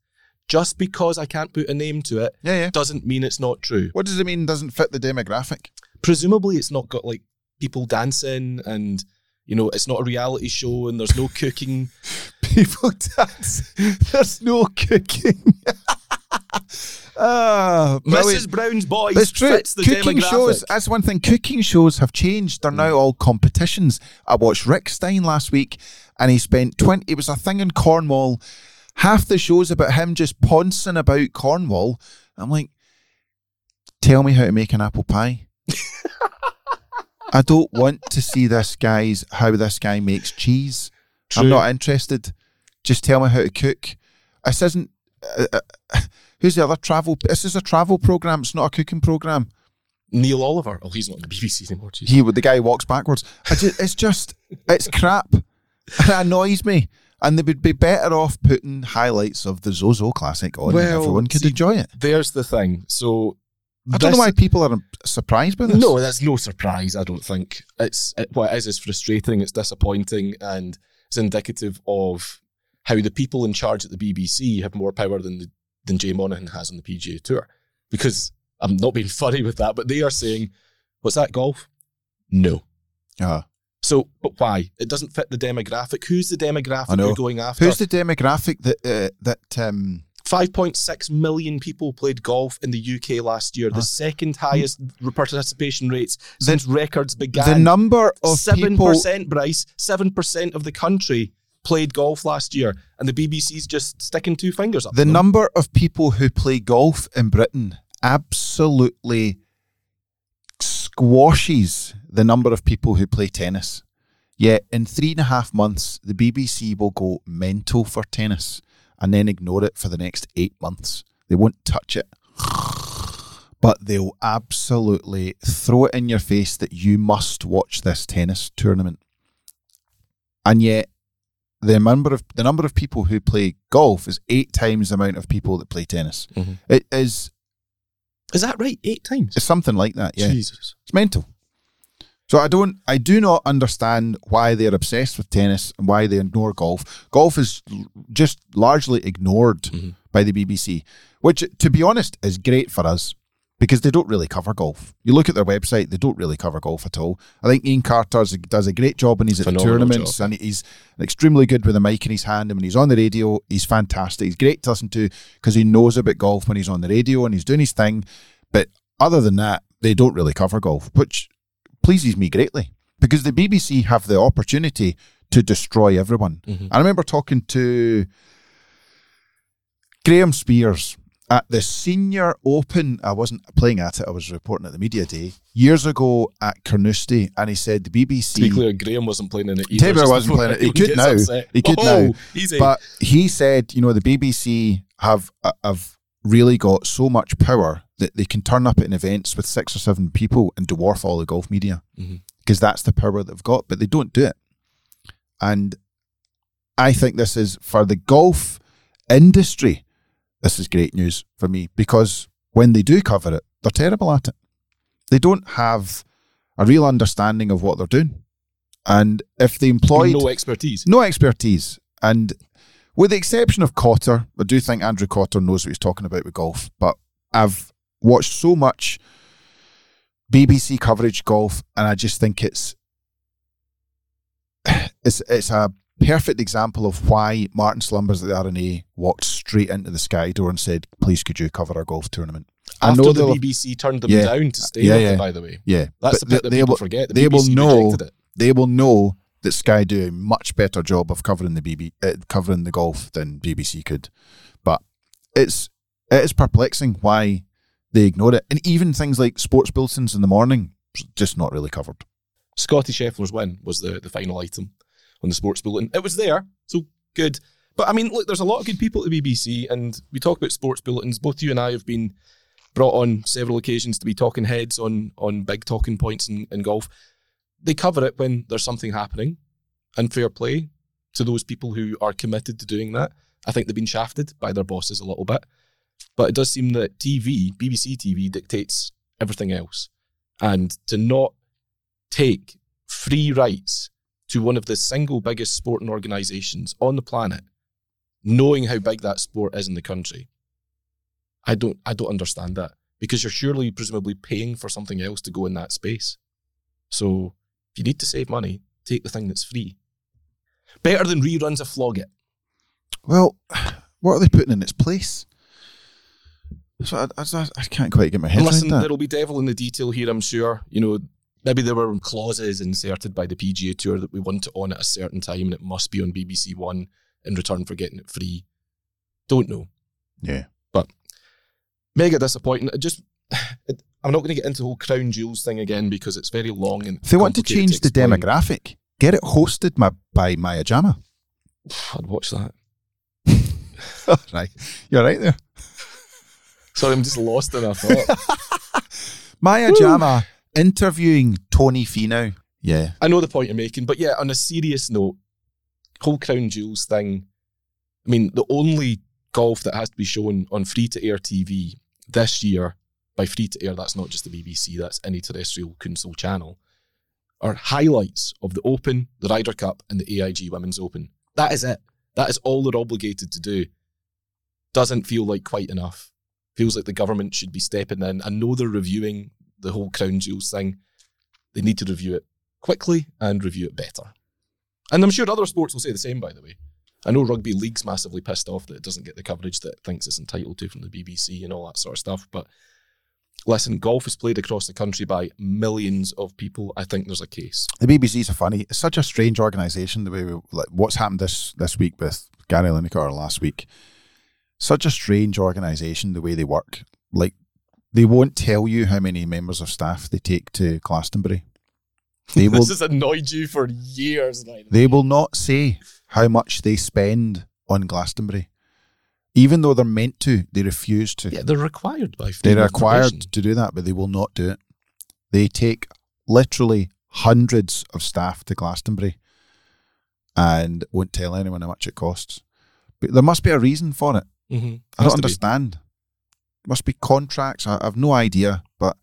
Just because I can't put a name to it Yeah, yeah. doesn't mean it's not true. What does it mean doesn't fit the demographic? Presumably, it's not got like people dancing and. You know, it's not a reality show and there's no <laughs> cooking. People dance. There's no cooking. <laughs> Ah. Mrs. Brown's Boys It's true. fits the Cooking demographic. shows, that's one thing. Cooking shows have changed. They're now all competitions. I watched Rick Stein last week and he spent 20, it was a thing in Cornwall. Half the show's about him just poncing about Cornwall. I'm like, tell me how to make an apple pie. I don't want to see this guy's, how this guy makes cheese. I'm not interested. Just tell me how to cook. This isn't. Uh, uh, <sighs> who's the other travel? This is a travel program. It's not a cooking program. Neil Oliver. Oh, he's not on the BBC anymore. Jeez. He, the guy who walks backwards. I just, it's just, it's crap. And <laughs> it annoys me. And they would be better off putting highlights of the Zozo Classic on. and Well, everyone could see, enjoy it. There's the thing. So I don't know why people are surprised by this. No, that's no surprise. I don't think it's it, what it is is frustrating. It's disappointing, and it's indicative of how the people in charge at the BBC have more power than the, than Jay Monahan has on the PGA Tour. Because I'm not being <laughs> funny with that, but they are saying, "What's that golf?" No. Uh, So, but why? It doesn't fit the demographic. Who's the demographic you're going after? who's the demographic that uh, that um, 5.6 million people played golf in the UK last year, the Huh. second highest participation rates since records began. the number of Seven people percent, Bryce. Seven percent of the country played golf last year, and the BBC's just sticking two fingers up. The them. number of people who play golf in Britain absolutely squashes the number of people who play tennis. Yet in three and a half months, the BBC will go mental for tennis and then ignore it for the next eight months. They won't touch it. <sighs> But they'll absolutely throw it in your face that you must watch this tennis tournament. And yet the number of the number of people who play golf is eight times the amount of people that play tennis. Mhm. It is Is that right? Eight times. it's something like that. Yeah, Jesus. it's mental. So I don't, I do not understand why they're obsessed with tennis and why they ignore golf. Golf is just largely ignored Mhm. by the BBC, which, to be honest, is great for us because they don't really cover golf. You look at their website; they don't really cover golf at all. I think Iain Carter does a great job when he's at the tournaments, job. and he's extremely good with a mic in his hand. And when he's on the radio, he's fantastic. He's great to listen to because he knows about golf when he's on the radio and he's doing his thing. But other than that, they don't really cover golf, which pleases me greatly because the BBC have the opportunity to destroy everyone. Mhm. I remember talking to Graham Spiers at the Senior Open. I wasn't playing at it. I was reporting at the media day years ago at Carnoustie, and he said the BBC. To be clear, Graham wasn't playing in it either. Taylor wasn't playing it. He <laughs> could now. upset. He could oh, now. Easy. But he said, you know, the BBC have uh, have really got so much power that they can turn up at an events with six or seven people and dwarf all the golf media mm-hmm. because that's the power they've got. But they don't do it, and I think this is for the golf industry. This is great news for me because when they do cover it, they're terrible at it. They don't have a real understanding of what they're doing, and if they employed no expertise. no expertise. And with the exception of Cotter, I do think Andrew Cotter knows what he's talking about with golf. But I've watched so much BBC coverage golf, and I just think it's <sighs> it's it's a perfect example of why Martin Slumbers at the R&A walked straight into the Sky door and said, "Please, could you cover our golf tournament?" I After know the BBC turned them Yeah. down to stay Yeah, with yeah. it, by the way. yeah, That's but the bit that they people will- forget. The they will know- they will know that Sky do a much better job of covering the BB uh, covering the golf than BBC could. But it's it is perplexing why they ignore it, and even things like sports bulletins in the morning just not really covered. Scottie Scheffler's win was the, the final item on the sports bulletin. It was there, so good. But I mean, look, there's a lot of good people at the BBC, and we talk about sports bulletins. Both you and I have been brought on several occasions to be talking heads on on big talking points in, in golf. They cover it when there's something happening, and fair play to those people who are committed to doing that. I think they've been shafted by their bosses a little bit, but it does seem that TV, BBC TV, dictates everything else, and to not take free rights to one of the single biggest sporting organisations on the planet, knowing how big that sport is in the country. I don't I don't understand that. Because you're surely presumably paying for something else to go in that space. So if you need to save money, take the thing that's free. Better than reruns of Flog It. Well, what are they putting in its place? So I, I, I can't quite get my head And listen, that. there'll be devil in the detail here, I'm sure. You know, maybe there were clauses inserted by the PGA Tour that we want it on at a certain time and it must be on BBC One in return for getting it free. Don't know. Yeah, But Mega disappointing. It just, <sighs> it, I'm not going to get into the whole crown jewels thing again because it's very long and if they want to change the demographic, get it hosted my, by Maya Jama. <sighs> I'd watch that. <laughs> right, you're right there. Sorry, I'm just lost in a thought. <laughs> Maya Jama interviewing Tony Finau. Yeah, I know the point you're making, but yeah, on a serious note, whole crown jewels thing. I mean, the only golf that has to be shown on free to air TV this year, by free to air, that's not just the BBC, that's any terrestrial console channel, are highlights of the Open, the Ryder Cup, and the AIG Women's Open. That is it. That is all they're obligated to do. Doesn't feel like quite enough. Feels like the government should be stepping in. I know they're reviewing the whole crown jewels thing. They need to review it quickly and review it better. And I'm sure other sports will say the same, by the way. I know rugby league's massively pissed off that it doesn't get the coverage that it thinks it's entitled to from the BBC and all that sort of stuff. But listen, golf is played across the country by millions of people. I think there's a case. the BBC's are funny. It's such a strange organisation. The way we, like what's happened this this week with Gary Lineker or last week. Such a strange organisation. The way they work. Like they won't tell you how many members of staff they take to Glastonbury. They <laughs> will this has annoyed you for years now. They will not say how much they spend on Glastonbury. Even though they're meant to, they refuse to. Yeah, they're required by they're required to do that, but they will not do it. They take literally hundreds of staff to Glastonbury and won't tell anyone how much it costs. But there must be a reason for it. Mhm. I don't to be. understand. Must be contracts. I, I've no idea, but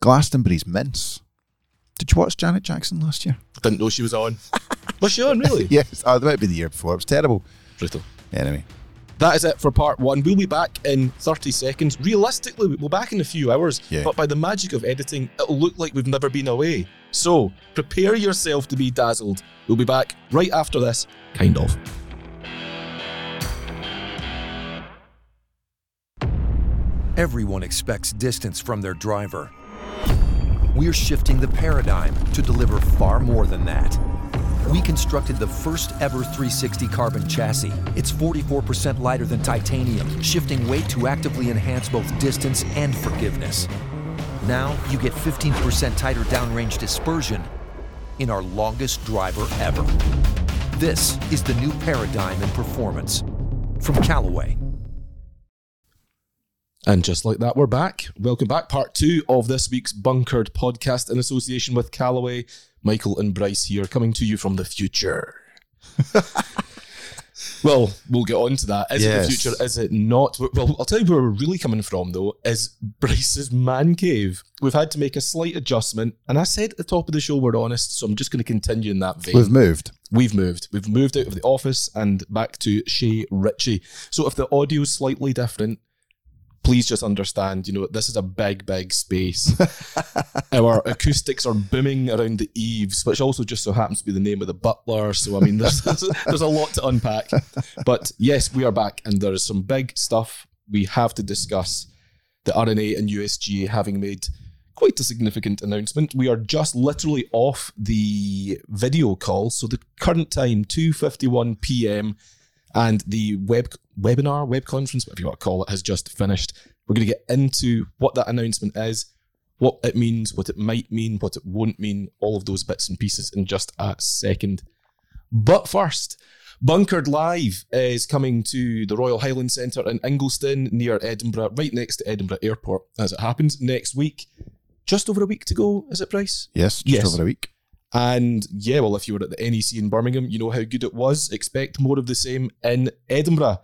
Glastonbury's mince. Did you watch Janet Jackson last year? I Didn't know she was on. was she on, really? <laughs> Yes, oh, that might be the year before. It was terrible. Brutal. Anyway, That is it for part one. We'll be back in 30 seconds. Realistically, we'll be back in a few hours, Yeah. but by the magic of editing, it'll look like we've never been away. So prepare yourself to be dazzled. We'll be back right after this, kind of. Everyone expects distance from their driver. We're shifting the paradigm to deliver far more than that. We constructed the first ever 360 carbon chassis. It's 44% lighter than titanium, shifting weight to actively enhance both distance and forgiveness. Now you get 15% tighter downrange dispersion in our longest driver ever. This is the new paradigm in performance from Callaway. And just like that, we're back. Welcome back. Part two of this week's Bunkered podcast in association with Callaway. Michael and Bryce here, coming to you from the future. <laughs> well, we'll get on to that. Is Yes. it the future? Is it not? Well, I'll tell you where we're really coming from, though, is Bryce's man cave. We've had to make a slight adjustment. And I said at the top of the show, we're honest, so I'm just going to continue in that vein. We've moved. We've moved. We've moved out of the office and back to Chez Ritchie. So if the audio is slightly different, please just understand, you know, this is a big, big space. <laughs> Our acoustics are booming around the eaves, which also just so happens to be the name of the butler. So, I mean, there's, there's a lot to unpack. But yes, we are back and there is some big stuff we have to discuss. The R&A and USGA having made quite a significant announcement. We are just literally off the video call. So the current time, 2.51 p.m. and the web webinar, web conference, whatever you want to call it, has just finished. We're going to get into what that announcement is, what it means, what it might mean, what it won't mean, all of those bits and pieces in just a second. But first, Bunkered Live is coming to the Royal Highland Centre in Ingliston near Edinburgh, right next to Edinburgh Airport, as it happens, next week. Just over a week to go, is it, Bryce? Yes, just Yes. over a week. And yeah, well, if you were at the NEC in Birmingham, you know how good it was. Expect more of the same in Edinburgh.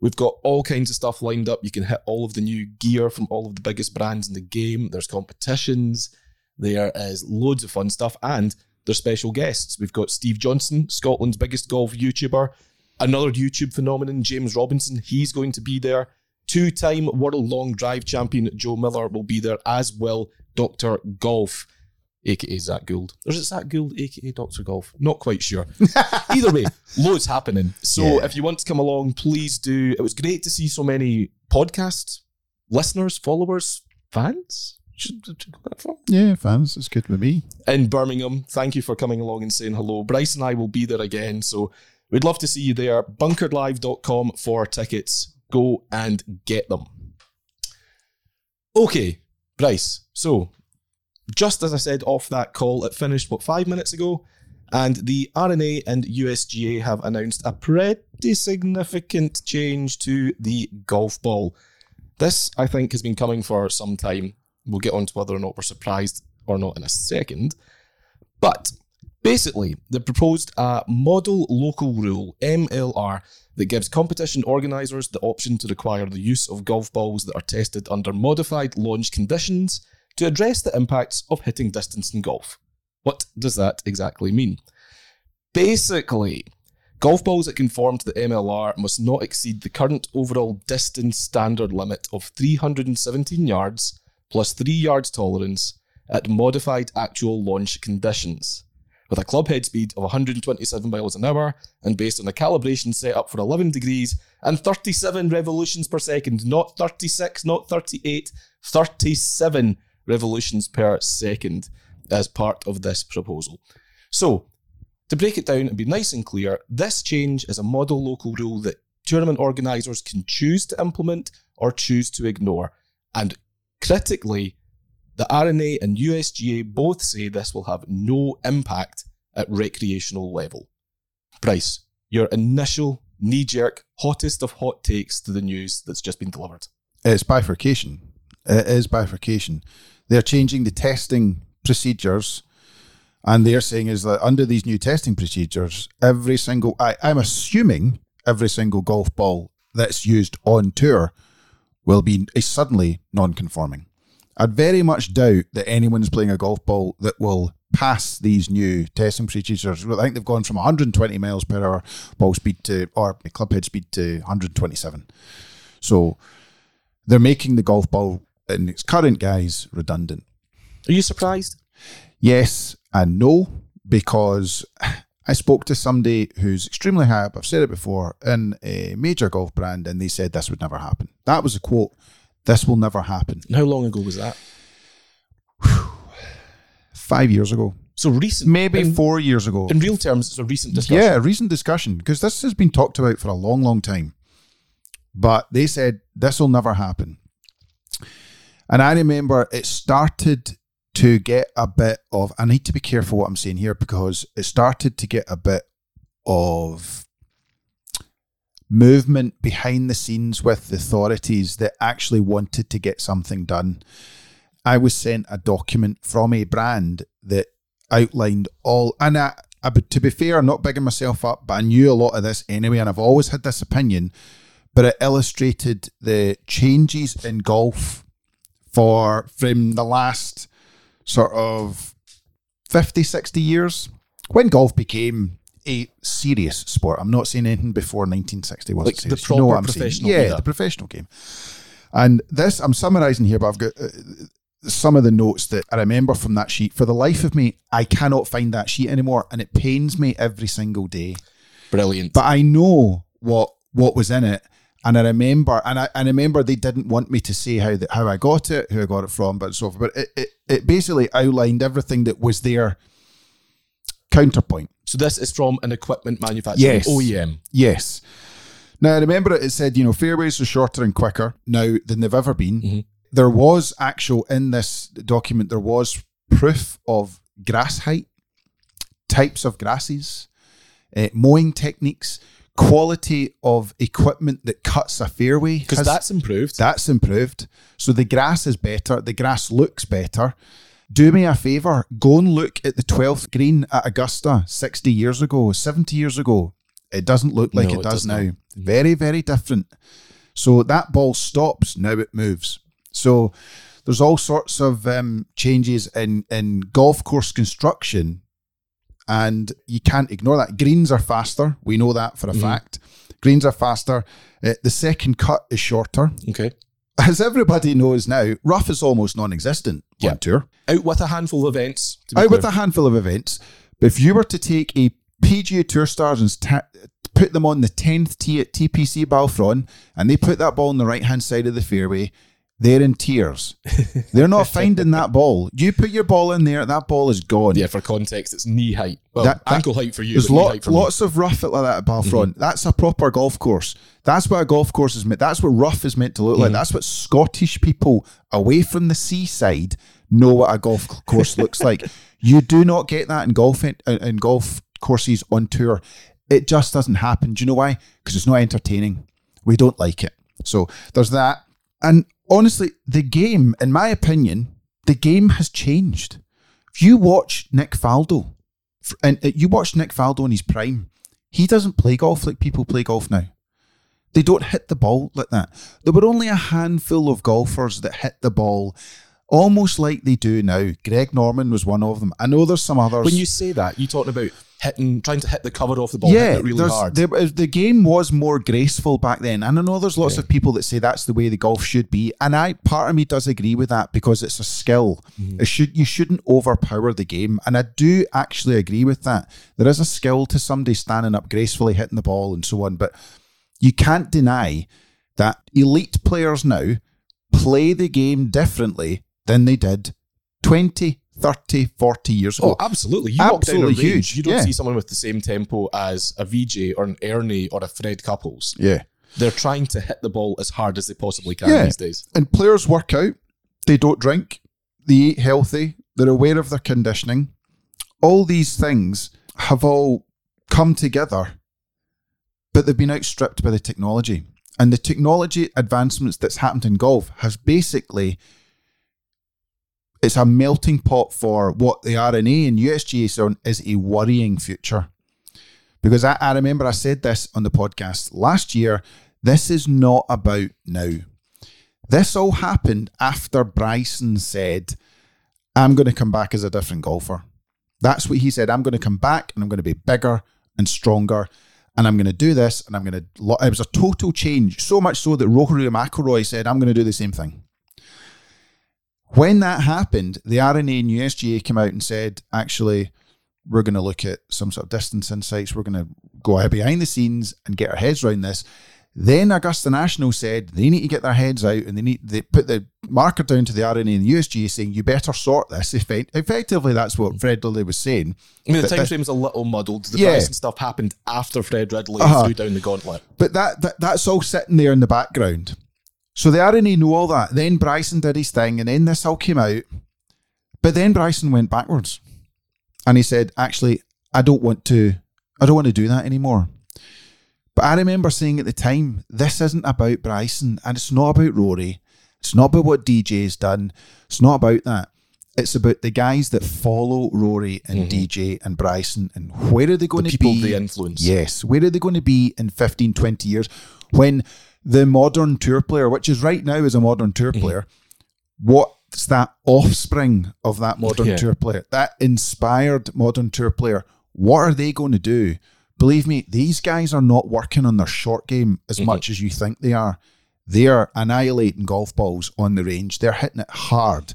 We've got all kinds of stuff lined up. You can hit all of the new gear from all of the biggest brands in the game. There's competitions. There is loads of fun stuff. And there's special guests. We've got Steve Johnson, Scotland's biggest golf YouTuber. Another YouTube phenomenon, James Robinson. He's going to be there. Two time world long drive champion Joe Miller will be there, as will Dr. Golf aka Zach Gould. Or is it Zach Gould, aka Dr. Golf? Not quite sure. <laughs> Either way, loads happening. So Yeah. if you want to come along, please do. It was great to see so many podcast listeners, followers, fans. Should should go that far? Yeah, fans, it's good with me. In Birmingham. Thank you for coming along and saying hello. Bryce and I will be there again. So we'd love to see you there. Bunkeredlive.com for tickets. Go and get them. Okay, Bryce. So just as I said off that call, it finished, what, five minutes ago? And the R&A and USGA have announced a pretty significant change to the golf ball. This, I think, has been coming for some time. We'll get on to whether or not we're surprised or not in a second. But basically, they proposed a model local rule, MLR, that gives competition organisers the option to require the use of golf balls that are tested under modified launch conditions to address the impacts of hitting distance in golf. What does that exactly mean? Basically, golf balls that conform to the MLR must not exceed the current overall distance standard limit of 317 yards plus 3 yards tolerance at modified actual launch conditions. With a club head speed of 127 miles an hour and based on a calibration set up for 11 degrees and 37 revolutions per second, not 36, not 38, 37 revolutions per second as part of this proposal. So, to break it down and be nice and clear, this change is a model local rule that tournament organisers can choose to implement or choose to ignore. And critically, the R&A and USGA both say this will have no impact at recreational level. Bryce, your initial knee jerk, hottest of hot takes to the news that's just been delivered. It's bifurcation. It is bifurcation. They're changing the testing procedures, and they're saying is that under these new testing procedures, every single I, I'm assuming every single golf ball that's used on tour will be suddenly non-conforming. I'd very much doubt that anyone's playing a golf ball that will pass these new testing procedures. I think they've gone from 120 miles per hour ball speed to or club head speed to 127. So they're making the golf ball in its current guise redundant. Are you surprised? Yes and no, because I spoke to somebody who's extremely high up, I've said it before, in a major golf brand, and they said this would never happen. That was a quote. This will never happen. And how long ago was that? <sighs> Five years ago. So recent. maybe in, four years ago. in real terms, it's a recent discussion. Yeah, a recent discussion because this has been talked about for a long, long time. But they said this will never happen. And I remember it started to get a bit of, I need to be careful what I'm saying here because it started to get a bit of movement behind the scenes with the authorities that actually wanted to get something done. I was sent a document from a brand that outlined all, and I, I, to be fair, I'm not bigging myself up, but I knew a lot of this anyway, and I've always had this opinion. But it illustrated the changes in golf for from the last sort of 50, 60 years when golf became a serious sport. I'm not saying anything before 1960 was Like the proper what I'm saying? professional Yeah, era. the professional game. And this, I'm summarising here, but I've got uh, some of the notes that I remember from that sheet. For the life of me, I cannot find that sheet anymore, and it pains me every single day. Brilliant. But I know what what was in it, and I remember, and I, I remember they didn't want me to say how that how I got it, who I got it from, but so forth. But it, it it basically outlined everything that was their counterpoint. so this is from an equipment manufacturer, Yes. OEM. Yes. Now I remember it, it said, you know, fairways are shorter and quicker now than they've ever been. Mhm. There was actual in this document, there was proof of grass height, types of grasses, uh, mowing techniques, quality of equipment that cuts a fairway. Because that's improved. that's improved. So the grass is better. The grass looks better. Do me a favour. Go and look at the 12th green at Augusta 60 years ago, 70 years ago. It doesn't look like No, it does now. Very, very different. So that ball stops, now it moves. So there's all sorts of um, changes in, in golf course construction, and you can't ignore that. Greens are faster. We know that for a fact. Greens are faster. Uh, the second cut is shorter okay. as everybody knows now, rough is almost non-existent Yeah. on tour. Out with a handful of events. To be Out clear. with a handful of events, but if you were to take a PGA Tour stars and ta- put them on the tenth tee at TPC Balfron, and they put that ball on the right hand side of the fairway, they're in tears. <laughs> they're not finding that ball. You put your ball in there, that ball is gone. yeah, for context, it's knee height. Well, That- that- ankle height for you. There's lot, height for me. lots of rough like that at Balfron. Mm-hmm. That's a proper golf course. That's what a golf course is meant. That's what rough is meant to look like. Mm. That's what Scottish people away from the seaside know what a golf course looks <laughs> like. You do not get that in golf in, in golf courses on tour. It just doesn't happen. Do you know why? Because it's not entertaining. We don't like it. So there's that. And honestly, the game, in my opinion, the game has changed. If you watch Nick Faldo, and uh, you watch Nick Faldo in his prime, he doesn't play golf like people play golf now. They don't hit the ball like that. There were only a handful of golfers that hit the ball almost like they do now. Greg Norman was one of them. I know there's some others. When you say that, you talking about hitting, trying to hit the cover off the ball, yeah, really hard. there the game was more graceful back then, and I know there's lots of people that say that's the way the golf should be, and I part of me does agree with that because it's a skill. Mm-hmm. It should you shouldn't overpower the game, and I do actually agree with that. There is a skill to somebody standing up gracefully, hitting the ball, and so on, but you can't deny that elite players now play the game differently than they did 20, 30, 40 years oh, ago. Oh, absolutely. You walk down a Absolutely range, huge, you don't yeah. see someone with the same tempo as a VJ or an Ernie or a Fred Couples. yeah. They're trying to hit the ball as hard as they possibly can Yeah. these days. and players work out, they don't drink, they eat healthy, they're aware of their conditioning. All these things have all come together, but they've been outstripped by the technology. And the technology advancements that's happened in golf has basically it's a melting pot for what the R&A and USGA is a worrying future. Because I, I remember I said this on the podcast last year. This is not about now. This all happened after Bryson said, I'm going to come back as a different golfer. That's what he said. I'm going to come back and I'm going to be bigger and stronger. And I'm going to do this. And I'm going to. It was a total change. So much so that Rory McIlroy said, I'm going to do the same thing. When that happened, the R&A and USGA came out and said, actually, we're going to look at some sort of distance insights. We're going to go out behind the scenes and get our heads around this. Then Augusta National said they need to get their heads out and they need they put the marker down to the R&A and the USGA saying you better sort this. Effect- effectively, that's what Fred Ridley was saying. I mean, the time that- frame's a little muddled. The Yeah. Stuff happened after Fred Ridley Uh-huh. threw down the gauntlet. But that, that that's all sitting there in the background. So the R&A knew all that. Then Bryson did his thing, and then this all came out. But then Bryson went backwards, and he said, "Actually, I don't want to. I don't want to do that anymore." But I remember saying at the time, "This isn't about Bryson, and it's not about Rory. It's not about what DJ's done. It's not about that. It's about the guys that follow Rory and mm-hmm. DJ and Bryson, and where are they going The to people be? they influence. Yes. Where are they going to be in 15, 20 years when the modern tour player, which is right now is a modern tour Mm-hmm. player, what's that offspring of that modern Yeah. tour player, that inspired modern tour player, what are they going to do? Believe me, these guys are not working on their short game as Mm-hmm. much as you think they are. They are annihilating golf balls on the range. They're hitting it hard.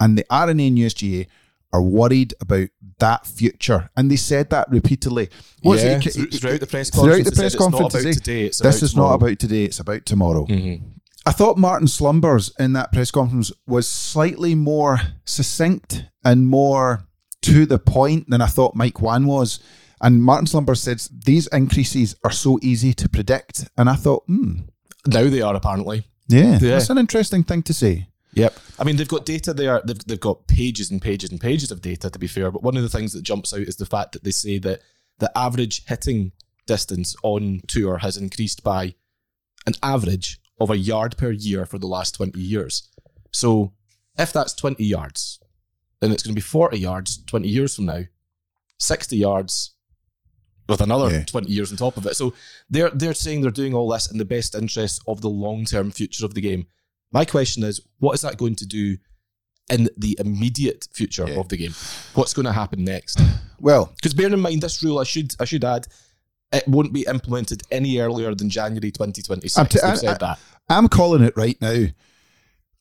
And the R&A and USGA are worried about that future. And they said that repeatedly. What's yeah, it- through- throughout the press throughout conference, the press conference about today, today, it's this is tomorrow. not about today, it's about tomorrow. I thought Martin Slumbers in that press conference was slightly more succinct and more to the point than I thought Mike Whan was. And Martin Slumbers said these increases are so easy to predict. And I thought, hmm, Now they are apparently. yeah, Yeah. that's an interesting thing to say. Yep. I mean, they've got data there. They've, they've got pages and pages and pages of data, to be fair. But one of the things that jumps out is the fact that they say that the average hitting distance on tour has increased by an average of a yard per year for the last 20 years. So if that's 20 yards, then it's going to be 40 yards 20 years from now, 60 yards with another Yeah. 20 years on top of it. So they're they're saying they're doing all this in the best interest of the long-term future of the game. My question is, what is that going to do in the immediate future Yeah. of the game? What's going to happen next? Well, Because bear in mind, this rule, I should I should add, it won't be implemented any earlier than January 2026. I'm t- They've I- said that. I'm calling it right now.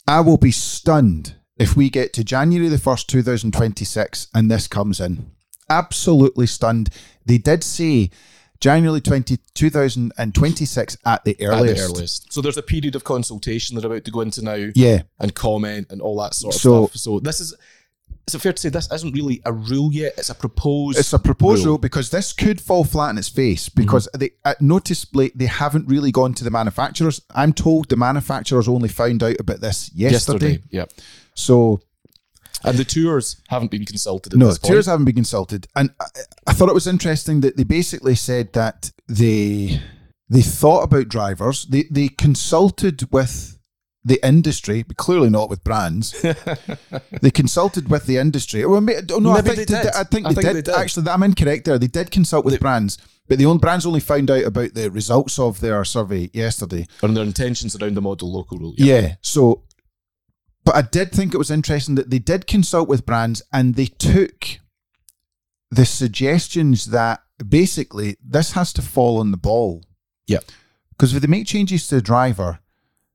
I will be stunned if we get to January the 1st, 2026, and this comes in. Absolutely stunned. They did say January 20, 2026 at the At the earliest. earliest. So there's a period of consultation they're about to go into now Yeah. and comment and all that sort of So- stuff. So this is, is it fair to say this isn't really a rule yet? It's a proposed It's a proposal rule. Mm-hmm. because this could fall flat in its face because they uh, noticeably they haven't really gone to the manufacturers. I'm told the manufacturers only found out about this yesterday. yesterday. Yeah. So And the tours haven't been consulted at no, tours haven't been consulted, and I, I thought it was interesting that they basically said that they they thought about drivers. They they consulted with the industry, but clearly not with brands. <laughs> they consulted with the industry. Well, oh, no, I think they did. I think, I they, think did. they did. Actually, I'm incorrect there. They did consult with brands, but the only brands only found out about the results of their survey yesterday. and their intentions around the model local rule. Yeah. So, but I did think it was interesting that they did consult with brands and they took the suggestions that basically this has to fall on the ball. Yeah. Because if they make changes to the driver,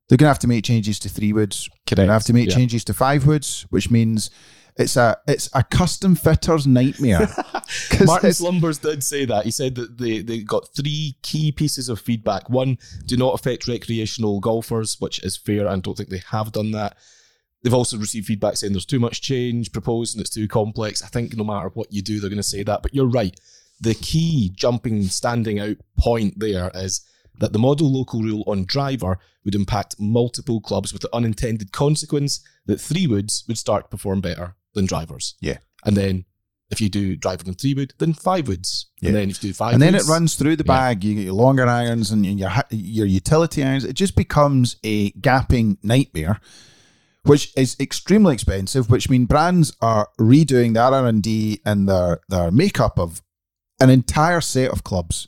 they're going to have to make changes to three woods. They're going to have to make Yeah. changes to five woods, which means it's a it's a custom fitter's nightmare. <laughs> <laughs> Martin Slumbers did say that. He said that they, they got three key pieces of feedback. One, do not affect recreational golfers, which is fair. I don't think they have done that. They've also received feedback saying there's too much change proposed and it's too complex. I think no matter what you do, they're going to say that. But you're right. The key jumping, standing out point there is that the model local rule on driver would impact multiple clubs with the unintended consequence that three woods would start to perform better than drivers. Yeah. And then if you do driver and three wood, then five woods. Yeah. And then if you do five and then it runs through the Yeah. bag. You get your longer irons and your your utility irons. It just becomes a gapping nightmare, which is extremely expensive. Which means brands are redoing their R and D and their their makeup of an entire set of clubs.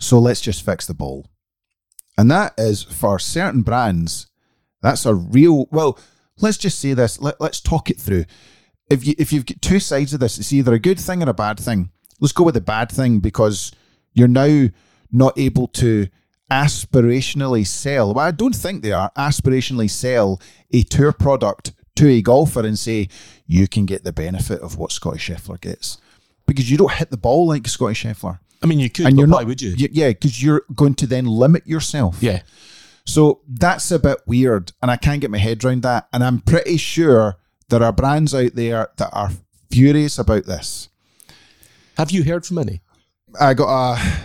So let's just fix the ball, and that is for certain brands. That's a real well. Let's just say this. Let, let's talk it through. If you if you've got two sides of this, it's either a good thing or a bad thing. Let's go with the bad thing because you're now not able to aspirationally sell. Well, I don't think they are aspirationally sell a tour product to a golfer and say you can get the benefit of what Scottie Scheffler gets because you don't hit the ball like Scottie Scheffler. I mean, you could, and but you're why not. would you? y- yeah, because you're going to then limit yourself. Yeah. So that's a bit weird, and I can't get my head around that. And I'm pretty sure there are brands out there that are furious about this. Have you heard from any? I got a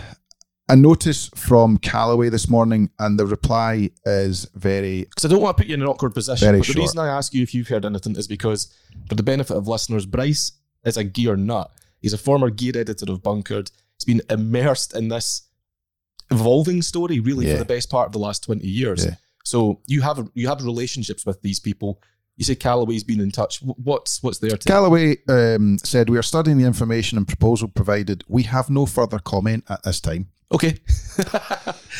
a notice from Callaway this morning, and the reply is very Because I don't want to put you in an awkward position. Very but the reason I ask you if you've heard anything is because, for the benefit of listeners, Bryce is a gear nut. He's a former gear editor of Bunkered. He's been immersed in this evolving story really Yeah. for the best part of the last twenty years. Yeah. So you have you have relationships with these people. You say Callaway's been in touch. What's what's their take? Callaway um, said, We are studying the information and proposal provided. We have no further comment at this time. Okay. <laughs>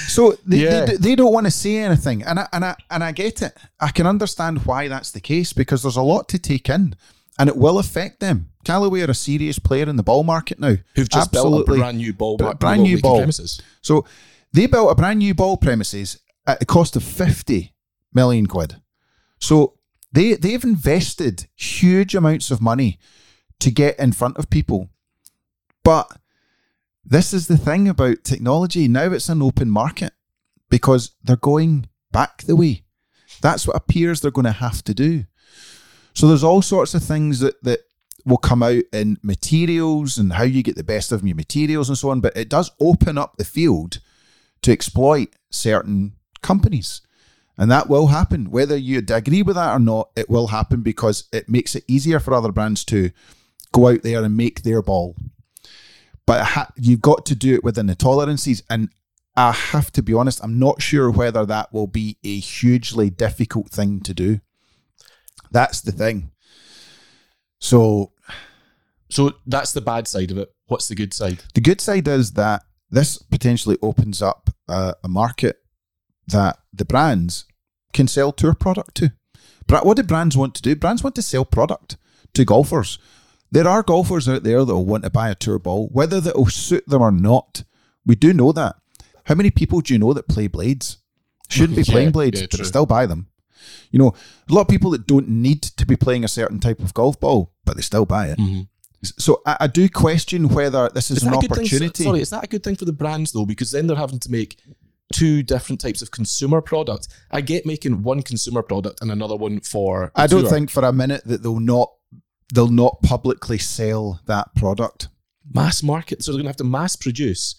So they, Yeah. they, they don't want to say anything. And I, and, I, and I get it. I can understand why that's the case because there's a lot to take in and it will affect them. Callaway are a serious player in the ball market now. Who've just built a brand new ball, Br- mar- brand new ball. premises. So they built a brand new ball premises at the cost of 50 million quid. So they they've invested huge amounts of money to get in front of people. But this is the thing about technology. Now it's an open market because they're going back the way. That's what appears they're going to have to do. So there's all sorts of things that that will come out in materials and how you get the best of your materials and so on. But it does open up the field to exploit certain companies. And that will happen. Whether you agree with that or not, it will happen because it makes it easier for other brands to go out there and make their ball. But ha- you've got to do it within the tolerances. And I have to be honest, I'm not sure whether that will be a hugely difficult thing to do. That's the thing. So So that's the bad side of it. What's the good side? the good side is that this potentially opens up a, a market that the brands can sell tour product to. But what do brands want to do? Brands want to sell product to golfers. There are golfers out there that will want to buy a tour ball, whether that will suit them or not. We do know that. How many people do you know that play blades? Shouldn't be <laughs> Yeah, playing blades, yeah, but true. still buy them. You know, a lot of people that don't need to be playing a certain type of golf ball, but they still buy it. Mm-hmm. So I, I do question whether this is, Is an that a good thing? opportunity. Sorry, is that a good thing for the brands though? Because then they're having to make two different types of consumer product. I get making one consumer product and another one for. I don't tour. think for a minute that they'll not they'll not publicly sell that product. mass market. So they're going to have to mass produce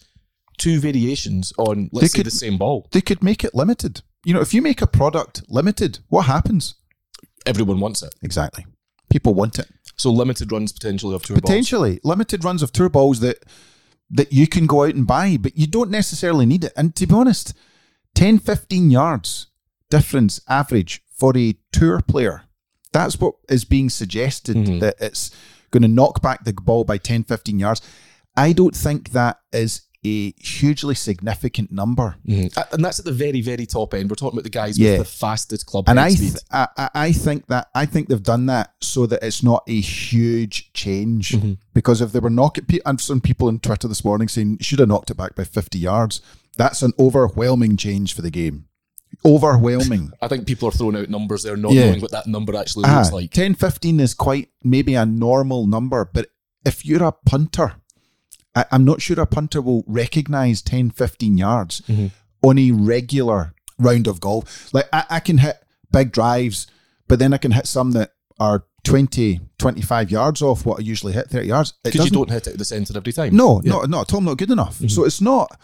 two variations on, let's They say, could- the same ball. They could make it limited. You know, if you make a product limited, what happens? Everyone wants it. Exactly. People want it. So limited runs potentially of tour balls. Potentially limited runs of tour balls that that you can go out and buy, but you don't necessarily need it. And to be honest, 10, 15 yards difference average for a tour player. That's what is being suggested Mhm. that it's going to knock back the ball by 10, 15 yards. I don't think that is a hugely significant number. Mhm. And that's at the very, very top end. We're talking about the guys Yeah. with the fastest club And I, th- I, I- I think that I think they've done that so that it's not a huge change. Mhm. Because if they were knocking, pe- I've seen people on Twitter this morning saying should have knocked it back by fifty yards. That's an overwhelming change for the game. Overwhelming. I think people are throwing out numbers there, not Yeah. knowing what that number actually Ah, looks like. 10, 15 is quite maybe a normal number, but if you're a punter, I, I'm not sure a punter will recognize 10, 15 yards Mhm. on a regular round of golf. Like I, I can hit big drives, but then I can hit some that are 20, 25 yards off what I usually hit, 30 yards. Because you don't hit it at the centre every time. no, Yeah. not, not at all, not good enough. So it's not,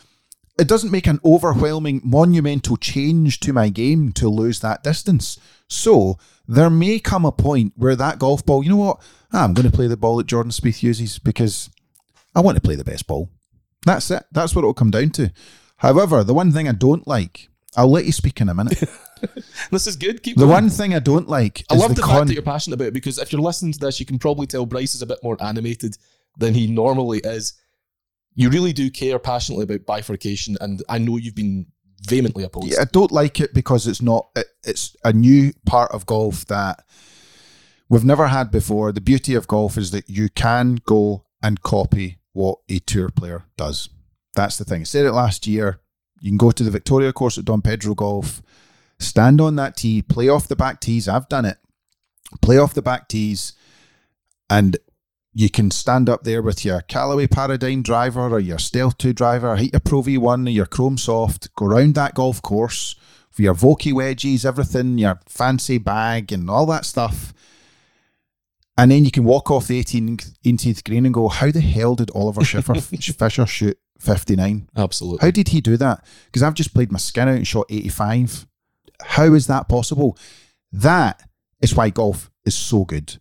it doesn't make an overwhelming, monumental change to my game to lose that distance. So there may come a point where that golf ball, you know what? Ah, I'm going to play the ball that Jordan Spieth uses because I want to play the best ball. That's it. That's what it'll come down to. However, the one thing I don't like, I'll let you speak in a minute. <laughs> This is good. Keep the going. one thing I don't like I is love the, the, con- fact that you're passionate about it because if you're listening to this, you can probably tell Bryce is a bit more animated than he normally is. You really do care passionately about bifurcation, and I know you've been vehemently opposed. Yeah, I don't like it because it's not. It, it's a new part of golf that we've never had before. The beauty of golf is that you can go and copy what a tour player does. That's the thing. I said it last year. You can go to the Victoria course at Dom Pedro Golf, stand on that tee, play off the back tees. I've done it. Play off the back tees, and you can stand up there with your Callaway Paradigm driver or your Stealth 2 driver, hit your Pro V1 or your Chrome Soft, go round that golf course for your Vokey wedges, everything, your fancy bag and all that stuff. And then you can walk off the 18th, 18th green and go, how the hell did Oliver Schiffer, <laughs> Fisher shoot 59? Absolutely. How did he do that? Because I've just played my skin out and shot 85. How is that possible? That is why golf is so good.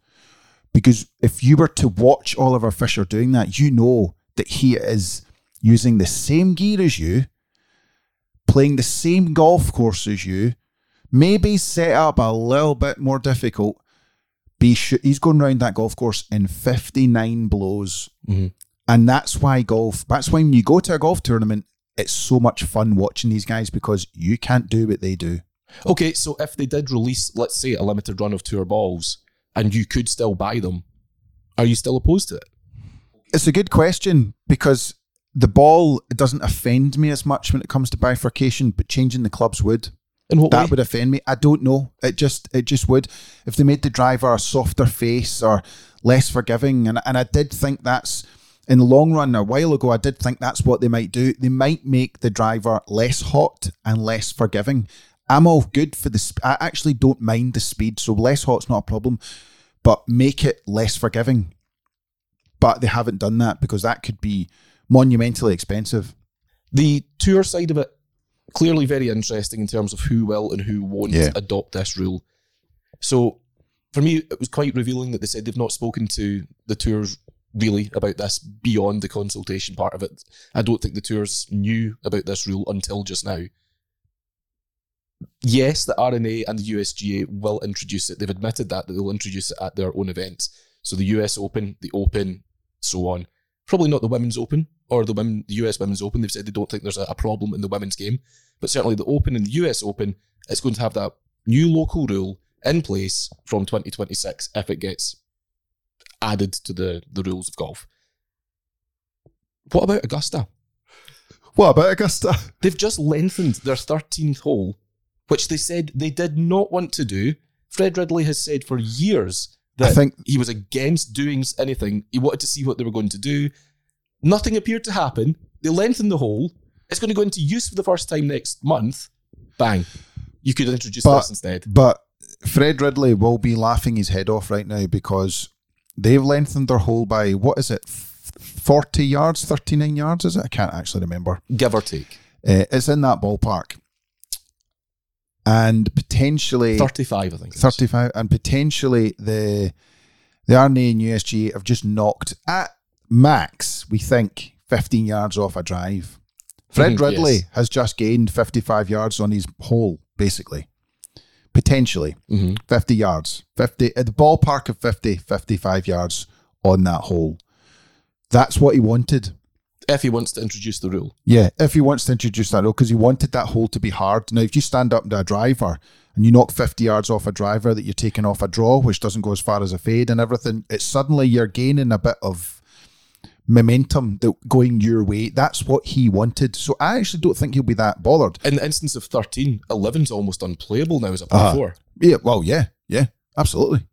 Because if you were to watch Oliver Fisher doing that, you know that he is using the same gear as you, playing the same golf course as you, maybe set up a little bit more difficult. Be sh- he's going around that golf course in 59 blows. Mm-hmm. And that's why golf, that's why when you go to a golf tournament, it's so much fun watching these guys because you can't do what they do. Okay, so if they did release, let's say, a limited run of tour balls, and you could still buy them, are you still opposed to it? It's a good question because the ball doesn't offend me as much when it comes to bifurcation, but changing the clubs would. In what that way? would offend me. I don't know. It just it just would. If they made the driver a softer face or less forgiving, and and I did think that's in the long run a while ago. I did think that's what they might do. They might make the driver less hot and less forgiving. I'm all good for the. Sp- I actually don't mind the speed, so less hot's not a problem. But make it less forgiving. But they haven't done that because that could be monumentally expensive. the tour side of it clearly very interesting in terms of who will and who won't Yeah. adopt this rule. So for me, it was quite revealing that they said they've not spoken to the tours really about this beyond the consultation part of it. I don't think the tours knew about this rule until just now. Yes, the R&A and the USGA will introduce it. They've admitted that, that they'll introduce it at their own events. So the US Open, the Open, so on. Probably not the Women's Open or the women, the US Women's Open. They've said they don't think there's a, a problem in the women's game, but certainly the Open and the US Open, it's going to have that new local rule in place from 2026 if it gets added to the, the rules of golf. What about Augusta? What about Augusta? They've just lengthened their 13th hole, which they said they did not want to do. Fred Ridley has said for years that I think he was against doing anything. He wanted to see what they were going to do. Nothing appeared to happen. They lengthened the hole. It's going to go into use for the first time next month. Bang. You could introduce But- this instead. But Fred Ridley will be laughing his head off right now because they've lengthened their hole by what is it, forty yards, thirty nine yards? Is it? I can't actually remember. Give or take. Uh, it's in that ballpark, and potentially 35, I think. it is. thirty five, and potentially the the R&A and USG have just knocked at max. We think fifteen yards off a drive. Fred Ridley yes. has just gained fifty five yards on his hole, basically. Potentially. Mhm. 50 yards, 50 at the ballpark of 50, 55 yards on that hole. That's what he wanted. If he wants to introduce the rule. Yeah, if he wants to introduce that rule, because he wanted that hole to be hard. Now, if you stand up to a driver and you knock 50 yards off a driver that you're taking off a draw, which doesn't go as far as a fade and everything, it's suddenly you're gaining a bit of momentum that going your way. That's what he wanted. So I actually don't think he'll be that bothered. In the instance of 13, 11's almost unplayable now as a par Uh-huh. 4. Yeah, well, yeah, yeah, absolutely.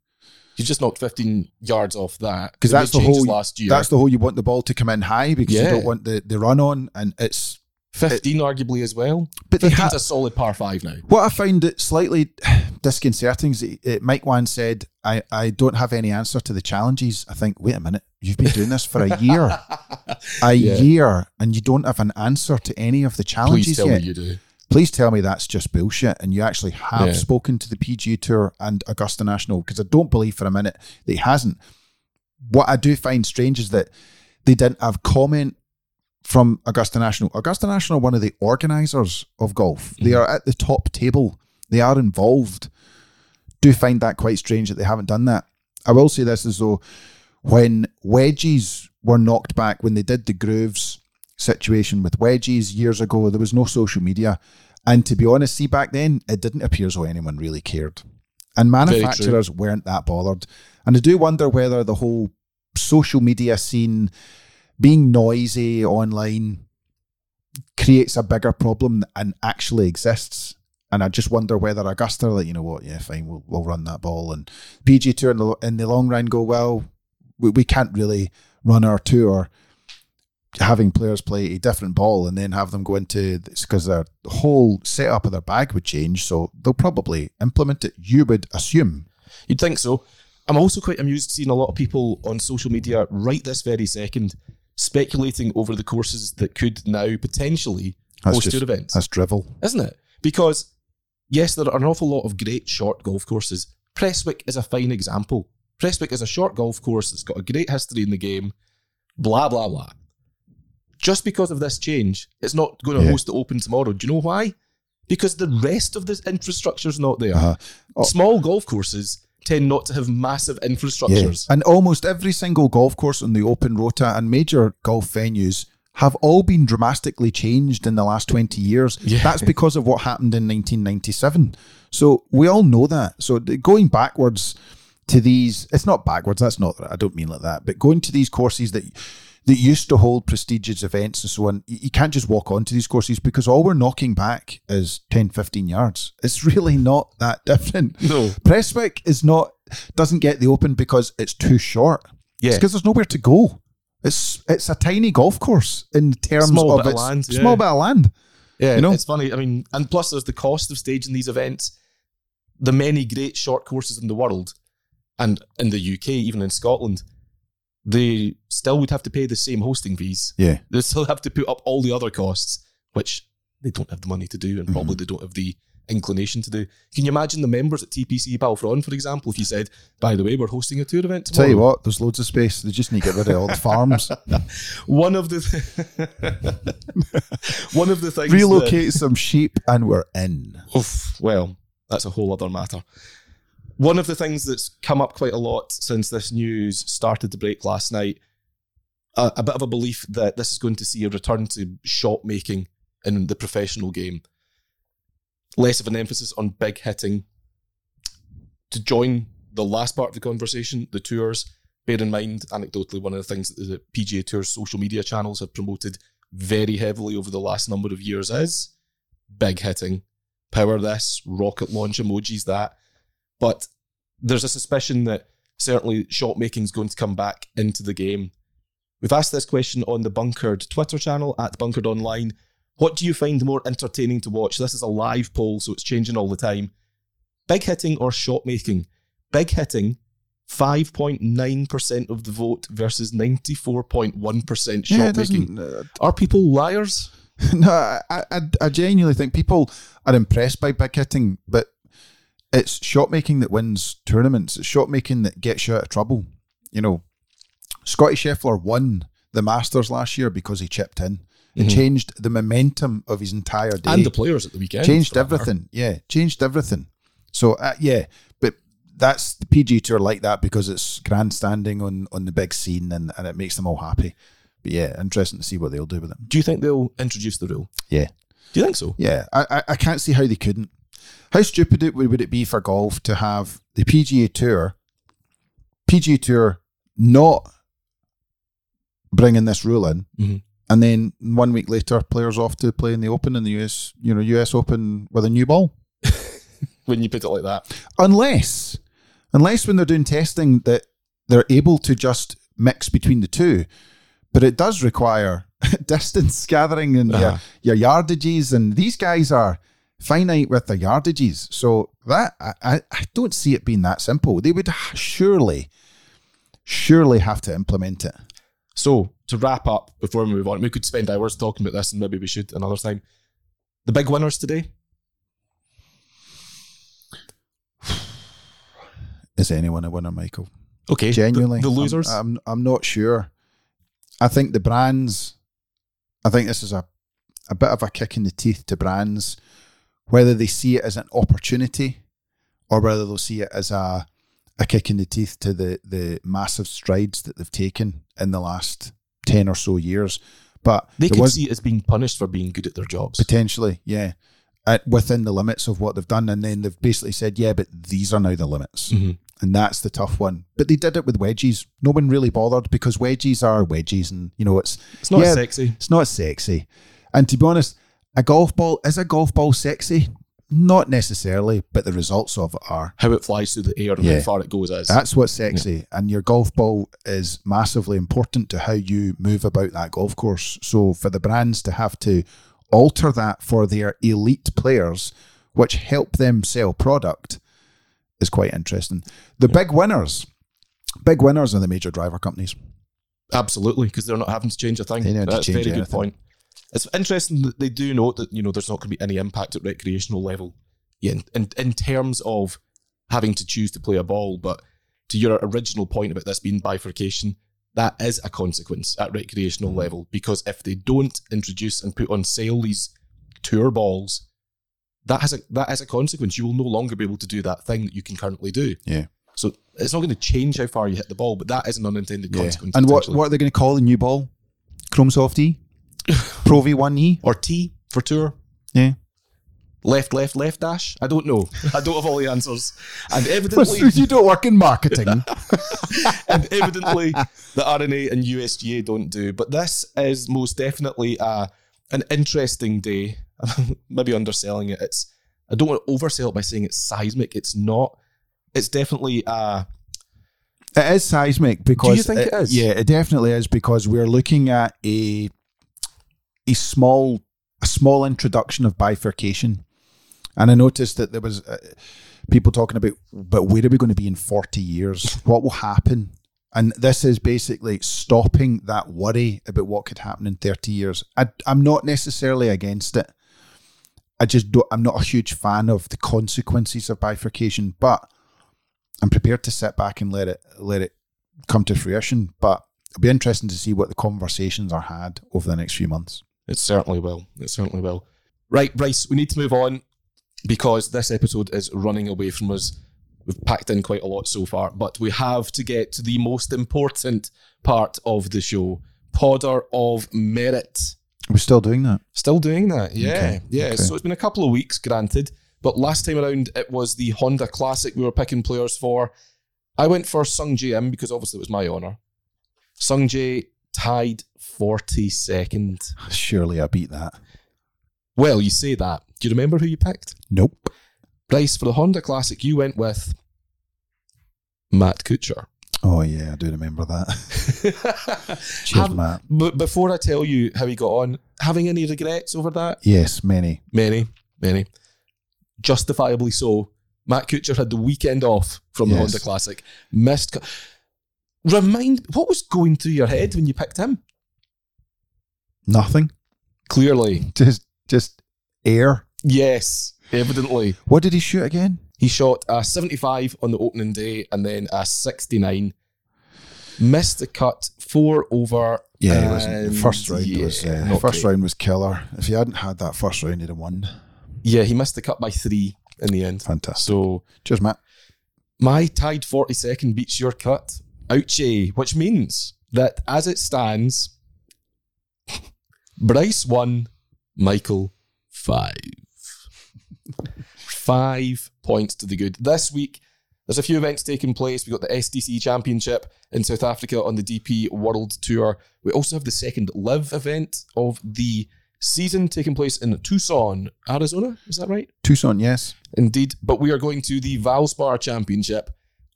You just knocked 15 yards off that. because that's the whole last year. That's the whole. You want the ball to come in high because you don't want the, the run on, and it's. 15 arguably as well. But they 15's ha- a solid par 5 now. what I find it slightly <sighs> disconcerting is that, uh, Mike Whan said, I, "I don't have any answer to the challenges." I think, wait a minute, you've been doing this for a year, <laughs> a Yeah. year, and you don't have an answer to any of the Please challenges tell yet. me you do. Please tell me that's just bullshit, and you actually have Yeah. spoken to the PGA Tour and Augusta National because I don't believe for a minute that he hasn't. What I do find strange is that they didn't have comment from Augusta National. Augusta National are one of the organisers of golf. They Mm-hmm. are at the top table. They are involved. Do find that quite strange that they haven't done that. I will say this as though when wedges were knocked back, when they did the grooves situation with wedges years ago, there was no social media. And to be honest, see back then, it didn't appear as though anyone really cared. And manufacturers weren't that bothered. And I do wonder whether the whole social media scene being noisy online creates a bigger problem and actually exists. And I just wonder whether Augusta, like, you know what, yeah, fine, we'll, we'll run that ball. And PG Tour in the, in the long run go, well, we, we can't really run our tour having players play a different ball and then have them go into because their whole setup of their bag would change. So they'll probably implement it. You would assume. You'd think so. I'm also quite amused seeing a lot of people on social media right this very second speculating over the courses that could now potentially That's host just- tour events, That's drivel. isn't it? Because yes, there are an awful lot of great short golf courses. Prestwick is a fine example. Prestwick is a short golf course that's got a great history in the game. Blah blah blah. Just because of this change, it's not going to Yeah. host the Open tomorrow. Do you know why? Because the rest of the infrastructure is not there. Uh-huh. Oh. Small golf courses tend not to have massive Yeah. infrastructures. And almost every single golf course on the open rota and major golf venues have all been dramatically changed in the last 20 years. Yeah. That's because of what happened in 1997. So we all know that. So going backwards to these, it's not backwards, that's not, I don't mean like that, but going to these courses that that used to hold prestigious events and so on, you, can't just walk onto these courses because all we're knocking back is 10, 15 yards. It's really not that different. No. Prestwick is not doesn't get the open because it's too short. Yeah. It's because there's nowhere to go. It's it's a tiny golf course in terms Small of bit of its land, small yeah. bit of land. Yeah, You know? it's funny. I mean, and plus there's the cost of staging these events. The many great short courses in the world, and in the UK, even in Scotland, they still would have to pay the same hosting fees. Yeah. They still have to put up all the other costs, which they don't have the money to do, and probably Mm-hmm. they don't have the inclination to do. Can you imagine the members at TPC Balfron, for example, if you said, "By the way, we're hosting a tour event tomorrow"? Tell you what, there's loads of space. They just need to get rid of all the farms. <laughs> One of the <laughs> one of the things that- Relocate some sheep and we're in. Oof, well, that's a whole other matter. One of the things that's come up quite a lot since this news started to break last night, a, a bit of a belief that this is going to see a return to shot making in the professional game. Less of an emphasis on big hitting. To join the last part of the conversation, the tours, bear in mind, anecdotally, one of the things that the PGA Tour's social media channels have promoted very heavily over the last number of years is big hitting power this, rocket launch emojis that. But there's a suspicion that certainly shot making is going to come back into the game. We've asked this question on the Bunkered Twitter channel at Bunkered Online. What do you find more entertaining to watch? This is a live poll, so it's changing all the time. Big hitting or shot making? Big hitting, 5.9% of the vote versus 94.1% shot Yeah, making. Uh, Are people liars? <laughs> no, I, I, I genuinely think people are impressed by big hitting, but it's shot making that wins tournaments. It's shot making that gets you out of trouble. You know, Scottie Scheffler won the Masters last year because he chipped in. It Mhm. changed the momentum of his entire day. And the players at the weekend. changed everything. Yeah, changed everything. So uh, yeah, but that's the PG Tour like that because it's grandstanding on on the big scene and, and it makes them all happy. But yeah, interesting to see what they'll do with it. Do you think they'll introduce the rule? Yeah. Do you think so? Yeah, I, I, I can't see how they couldn't. How stupid it would, would it be for golf to have the PGA Tour, PGA Tour not bringing this rule in, Mhm. and then one week later, players off to play in the Open in the US, you know, US Open with a new ball. <laughs> When you put it like that. Unless, unless when they're doing testing that they're able to just mix between the two, but it does require <laughs> distance gathering and Uh-huh. your, your yardages, and these guys are finite with their yardages. So that I, I, don't see it being that simple. They would surely, surely have to implement it. So to wrap up before we move on, we could spend hours talking about this and maybe we should another time. The big winners today? <sighs> Is anyone a winner, Michael? Okay. Genuinely, The, the I'm- losers? I'm, I'm not sure. I think the brands. I think this is a a bit of a kick in the teeth to brands, whether they see it as an opportunity, or whether they'll see it as a a kick in the teeth to the the massive strides that they've taken in the last ten or so years. But they could was- see it as being punished for being good at their jobs. Potentially, yeah. At, within the limits of what they've done. And then they've basically said, yeah, but these are now the limits. Mhm. And that's the tough one. But they did it with wedges. No one really bothered because wedges are wedges. And, you know, it's, It's not yeah, sexy. It's not sexy. And to be honest, a golf ball, is a golf ball sexy? Not necessarily, but the results of it are. How it flies through the air and Yeah. how far it goes is. That's what's sexy. And your golf ball is massively important to how you move about that golf course. So for the brands to have to alter that for their elite players, which help them sell product, is quite interesting. The big winners, big winners are the major driver companies. Absolutely, because they're not having to change a thing. They don't have to That's a very good point. It's interesting that they do note that you know there's not going to be any impact at recreational level, in, in in terms of having to choose to play a ball. But to your original point about this being bifurcation, that is a consequence at recreational Mm-hmm. level because if they don't introduce and put on sale these tour balls, that has a that has a consequence. You will no longer be able to do that thing that you can currently do. Yeah. So it's not going to change how far you hit the ball, but that is an unintended consequence. And what, what are they going to call the new ball? Chrome Soft E? Pro V1E? or T for tour. Yeah. Left, left, left dash. I don't know. I don't have all the answers. And evidently, you don't work in marketing. <laughs> and evidently, the R&A and USGA don't do. But this is most definitely uh, an interesting day. <laughs> Maybe underselling it. It's. I don't want to oversell it by saying it's seismic. It's not. It's definitely. Uh, It is seismic because Do you think it is? Yeah, it definitely is because we're looking at a a small a small introduction of bifurcation, and I noticed that there was uh, people talking about, but where are we going to be in forty years? What will happen? And this is basically stopping that worry about what could happen in thirty years. I, I'm not necessarily against it. I just don't. I'm not a huge fan of the consequences of bifurcation, but I'm prepared to sit back and let it let it come to fruition. But it'll be interesting to see what the conversations are had over the next few months. It certainly will. It certainly will. Right, Bryce, we need to move on because this episode is running away from us. We've packed in quite a lot so far, but we have to get to the most important part of the show Podder of Merit. We're still doing that. Still doing that, yeah. Okay, Yeah, okay. so it's been a couple of weeks, granted, but last time around it was the Honda Classic we were picking players for. I went for Sung Jae Im because obviously it was my honour. Sung Jae tied 42nd. Surely I beat that. Well, you say that. Do you remember who you picked? Nope. Bryce, for the Honda Classic, you went with Matt Kuchar. Oh yeah, I do remember that. <laughs> Cheers, Matt. But before I tell you how he got on, having any regrets over that? Yes, many. Many, many. Justifiably so. Matt Kuchar had the weekend off from the Honda Classic. Missed. cu- Remind what was going through your head when you picked him? Nothing. Clearly, Just just air. yes, evidently. What did he shoot again? He shot a 75 on the opening day and then a 69. Missed the cut, four over. Yeah, it was, first round yeah, was uh, first great. round was killer. If he hadn't had that first round, he'd have won. Yeah, he missed the cut by three in the end. Fantastic. So Cheers, Matt. my tied 42nd beats your cut. Ouchie, which means that as it stands, Bryce one, Michael five. <laughs> five points to the good. This week, there's a few events taking place. We've got the SDC Championship in South Africa on the DP World Tour. We also have the second LIV event of the season taking place in Tucson, Arizona. Is that right? Tucson, yes. Indeed. But we are going to the Valspar Championship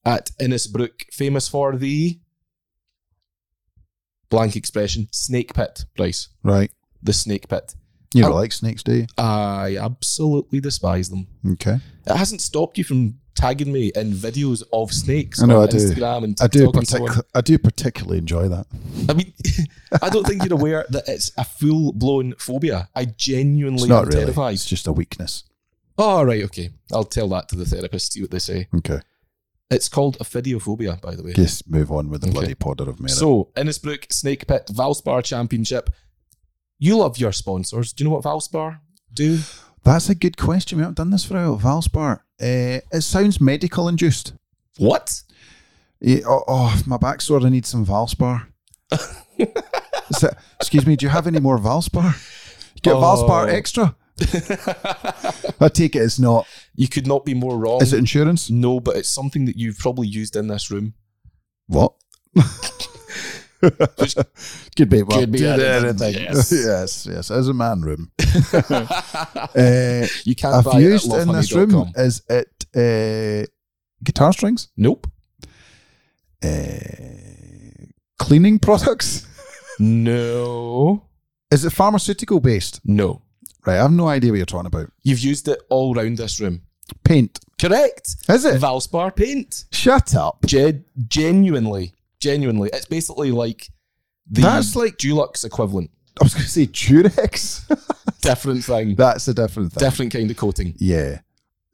at Innisbrook, famous for the blank expression snake pit Bryce. Right. The snake pit. You don't Oh. like snakes, do you? I absolutely despise them. Okay. It hasn't stopped you from tagging me in videos of snakes I know, on I do. Instagram and I do, TikTok and so. I do particularly enjoy that. I mean, <laughs> I don't think you're aware that it's a full blown phobia. I genuinely It's not am really. terrified. It's just a weakness. Oh, right, okay. I'll tell that to the therapist, see what they say. Okay. It's called ophidiophobia, by the way. Just move on with the Okay. bloody podder of merit. So, Innisbrook Snake Pit Valspar Championship. You love your sponsors. Do you know what Valspar do? That's a good question. We haven't done this for a while. Valspar. Uh, it sounds medical induced. What? Yeah, oh, oh, my back's sore. I need some Valspar. <laughs> That- excuse me, do you have any more Valspar? Get Oh. Valspar extra. I take it it's not. You could not be more wrong. Is it insurance? No, but it's something that you've probably used in this room. What? Which <laughs> Could be, well, Could be anything, anything. yes. <laughs> yes, yes. As a man room. <laughs> uh, you can't I've buy it at used in this room. lovehoney.com. Is it uh, guitar strings? Nope. Uh, cleaning products? No. Is it pharmaceutical based? No. Right, I have no idea what you're talking about. You've used it all round this room. Paint. Correct. Is it? Valspar paint. Shut up. Gen- genuinely. Genuinely. It's basically like the That's like- Dulux equivalent. I was going to say Durex. <laughs> Different thing. That's a different thing. Different kind of coating. yeah.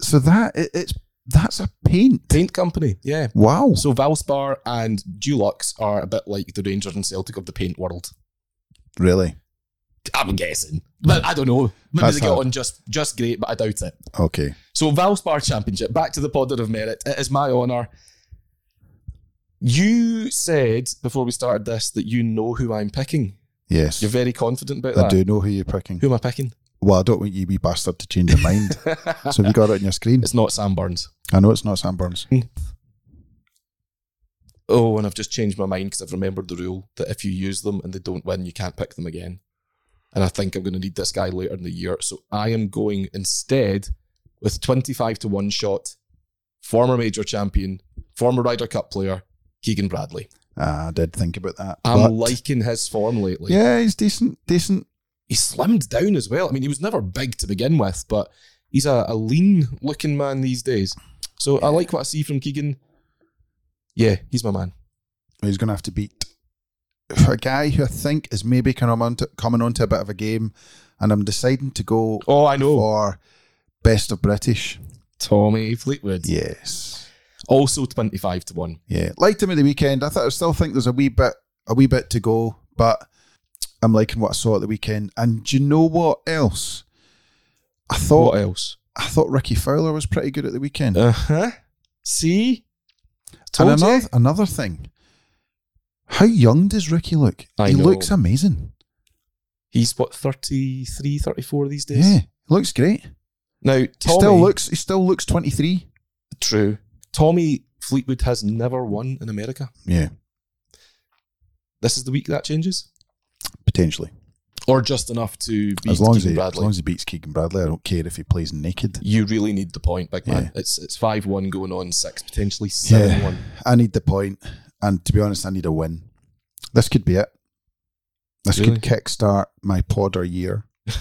So that it, it's that's a paint. Paint company. Yeah. Wow. So Valspar and Dulux are a bit like the Rangers and Celtic of the paint world. Really? I'm guessing. But I don't know. Maybe That's they get how- on just just great, but I doubt it. Okay. So Valspar Championship, back to the Podder of Merit. It is my honour. You said before we started this that you know who I'm picking. Yes. You're very confident about that? I that. do know who you're picking. Who am I picking? Well, I don't want you wee bastard to change your mind. <laughs> so have you got it on your screen? It's not Sam Burns. I know it's not Sam Burns. Hmm. Oh, and I've just changed my mind because I've remembered the rule that if you use them and they don't win, you can't pick them again. And I think I'm going to need this guy later in the year. So I am going instead with 25 to 1 shot, former major champion, former Ryder Cup player, Keegan Bradley. Ah, I did think about that. I'm liking his form lately. Yeah, he's decent. Decent. He's slimmed down as well. I mean, he was never big to begin with, but he's a, a lean looking man these days. So I like what I see from Keegan. Yeah, he's my man. He's going to have to beat a guy who I think is maybe coming on to, coming on to a bit of a game, and I'm deciding to go Oh, I know. for best of British. Tommy Fleetwood. Yes. Also 25 to 1. Yeah, liked him at the weekend. I thought I still think there's a wee bit, a wee bit to go, but I'm liking what I saw at the weekend. And do you know what else? I thought What else? I thought Rickie Fowler was pretty good at the weekend. Uh huh. See? and Told you. another another thing, how young does Rickie look? I he know. looks amazing. He's what, 33, 34 these days? Yeah, he looks great. Now, He still looks he still looks 23. True. Tommy Fleetwood has never won in America. Yeah, This is the week that changes? potentially. Or just enough to beat as long as, Keegan he, as long as he beats Keegan Bradley, I don't care if he plays naked. you really need the point, big man. Yeah. It's it's five one going on six, potentially seven one. I need the point, and to be honest, I need a win. This could be it. This Really? could kickstart my podder year. <laughs>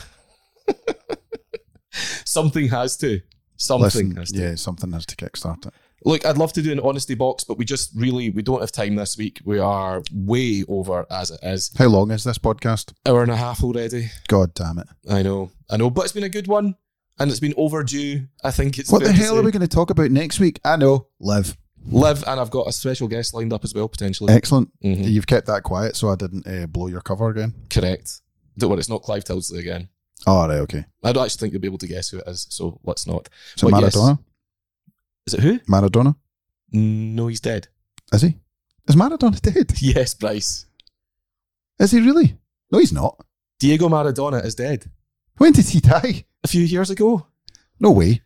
Something has to. Something Listen, has to. yeah, something has to kickstart it. Look, I'd love to do an honesty box, but we just really we don't have time this week. We are way over as it is. How long is this podcast? Hour and a half already. God damn it! I know, I know, but it's been a good one, and it's been overdue. I think it's What the hell are we going to talk about next week? I know, live. Live, and I've got a special guest lined up as well potentially. Excellent. Mhm. You've kept that quiet, so I didn't uh, blow your cover again. Correct. Don't worry, it's not Clive Tyldesley again. Oh, right, okay. I don't actually think you'll be able to guess who it is, so let's not. So But yes. Maradona, Is it who? Maradona, No, he's dead. is he? Is Maradona dead? <laughs> Yes, Bryce. Is he really? No, he's not. Diego Maradona is dead. When did he die? A few years ago. No way.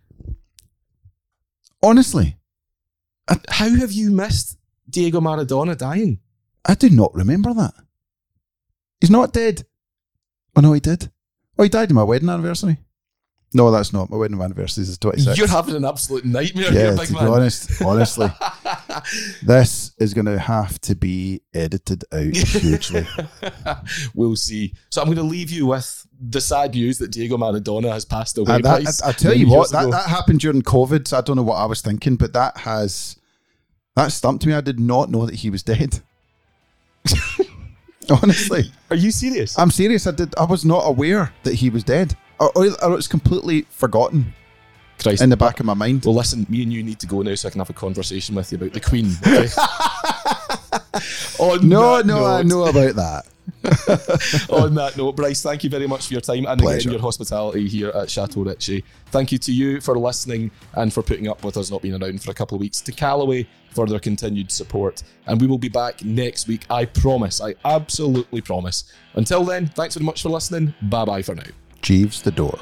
Honestly, How have you missed Diego Maradona dying? I do not remember that. He's not dead. Oh no, he did. Oh, he died on my wedding anniversary. No, that's not. My wedding anniversary is 26. You're having an absolute nightmare yeah, here, to big be man. honest, honestly, <laughs> this is going to have to be edited out hugely. <laughs> we'll see. So I'm going to leave you with the sad news that Diego Maradona has passed away. And that, I, I tell you what, that, that happened during COVID, so I don't know what I was thinking, but that has that stumped me. I did not know that he was dead. <laughs> Honestly, Are you serious? I'm serious. I did. I was not aware that he was dead, or, or, or it's completely forgotten Christ. in the back of my mind. Well, listen, me and you need to go now so I can have a conversation with you about the Queen. Okay? <laughs> on No, that no, I know about that. On that note, Bryce, thank you very much for your time and Pleasure. again your hospitality here at Chateau Ritchie. Thank you to you for listening and for putting up with us not being around for a couple of weeks. To Callaway for their continued support. And we will be back next week. I promise. I absolutely promise. Until then, thanks very much for listening. Bye bye for now. Jeeves the door.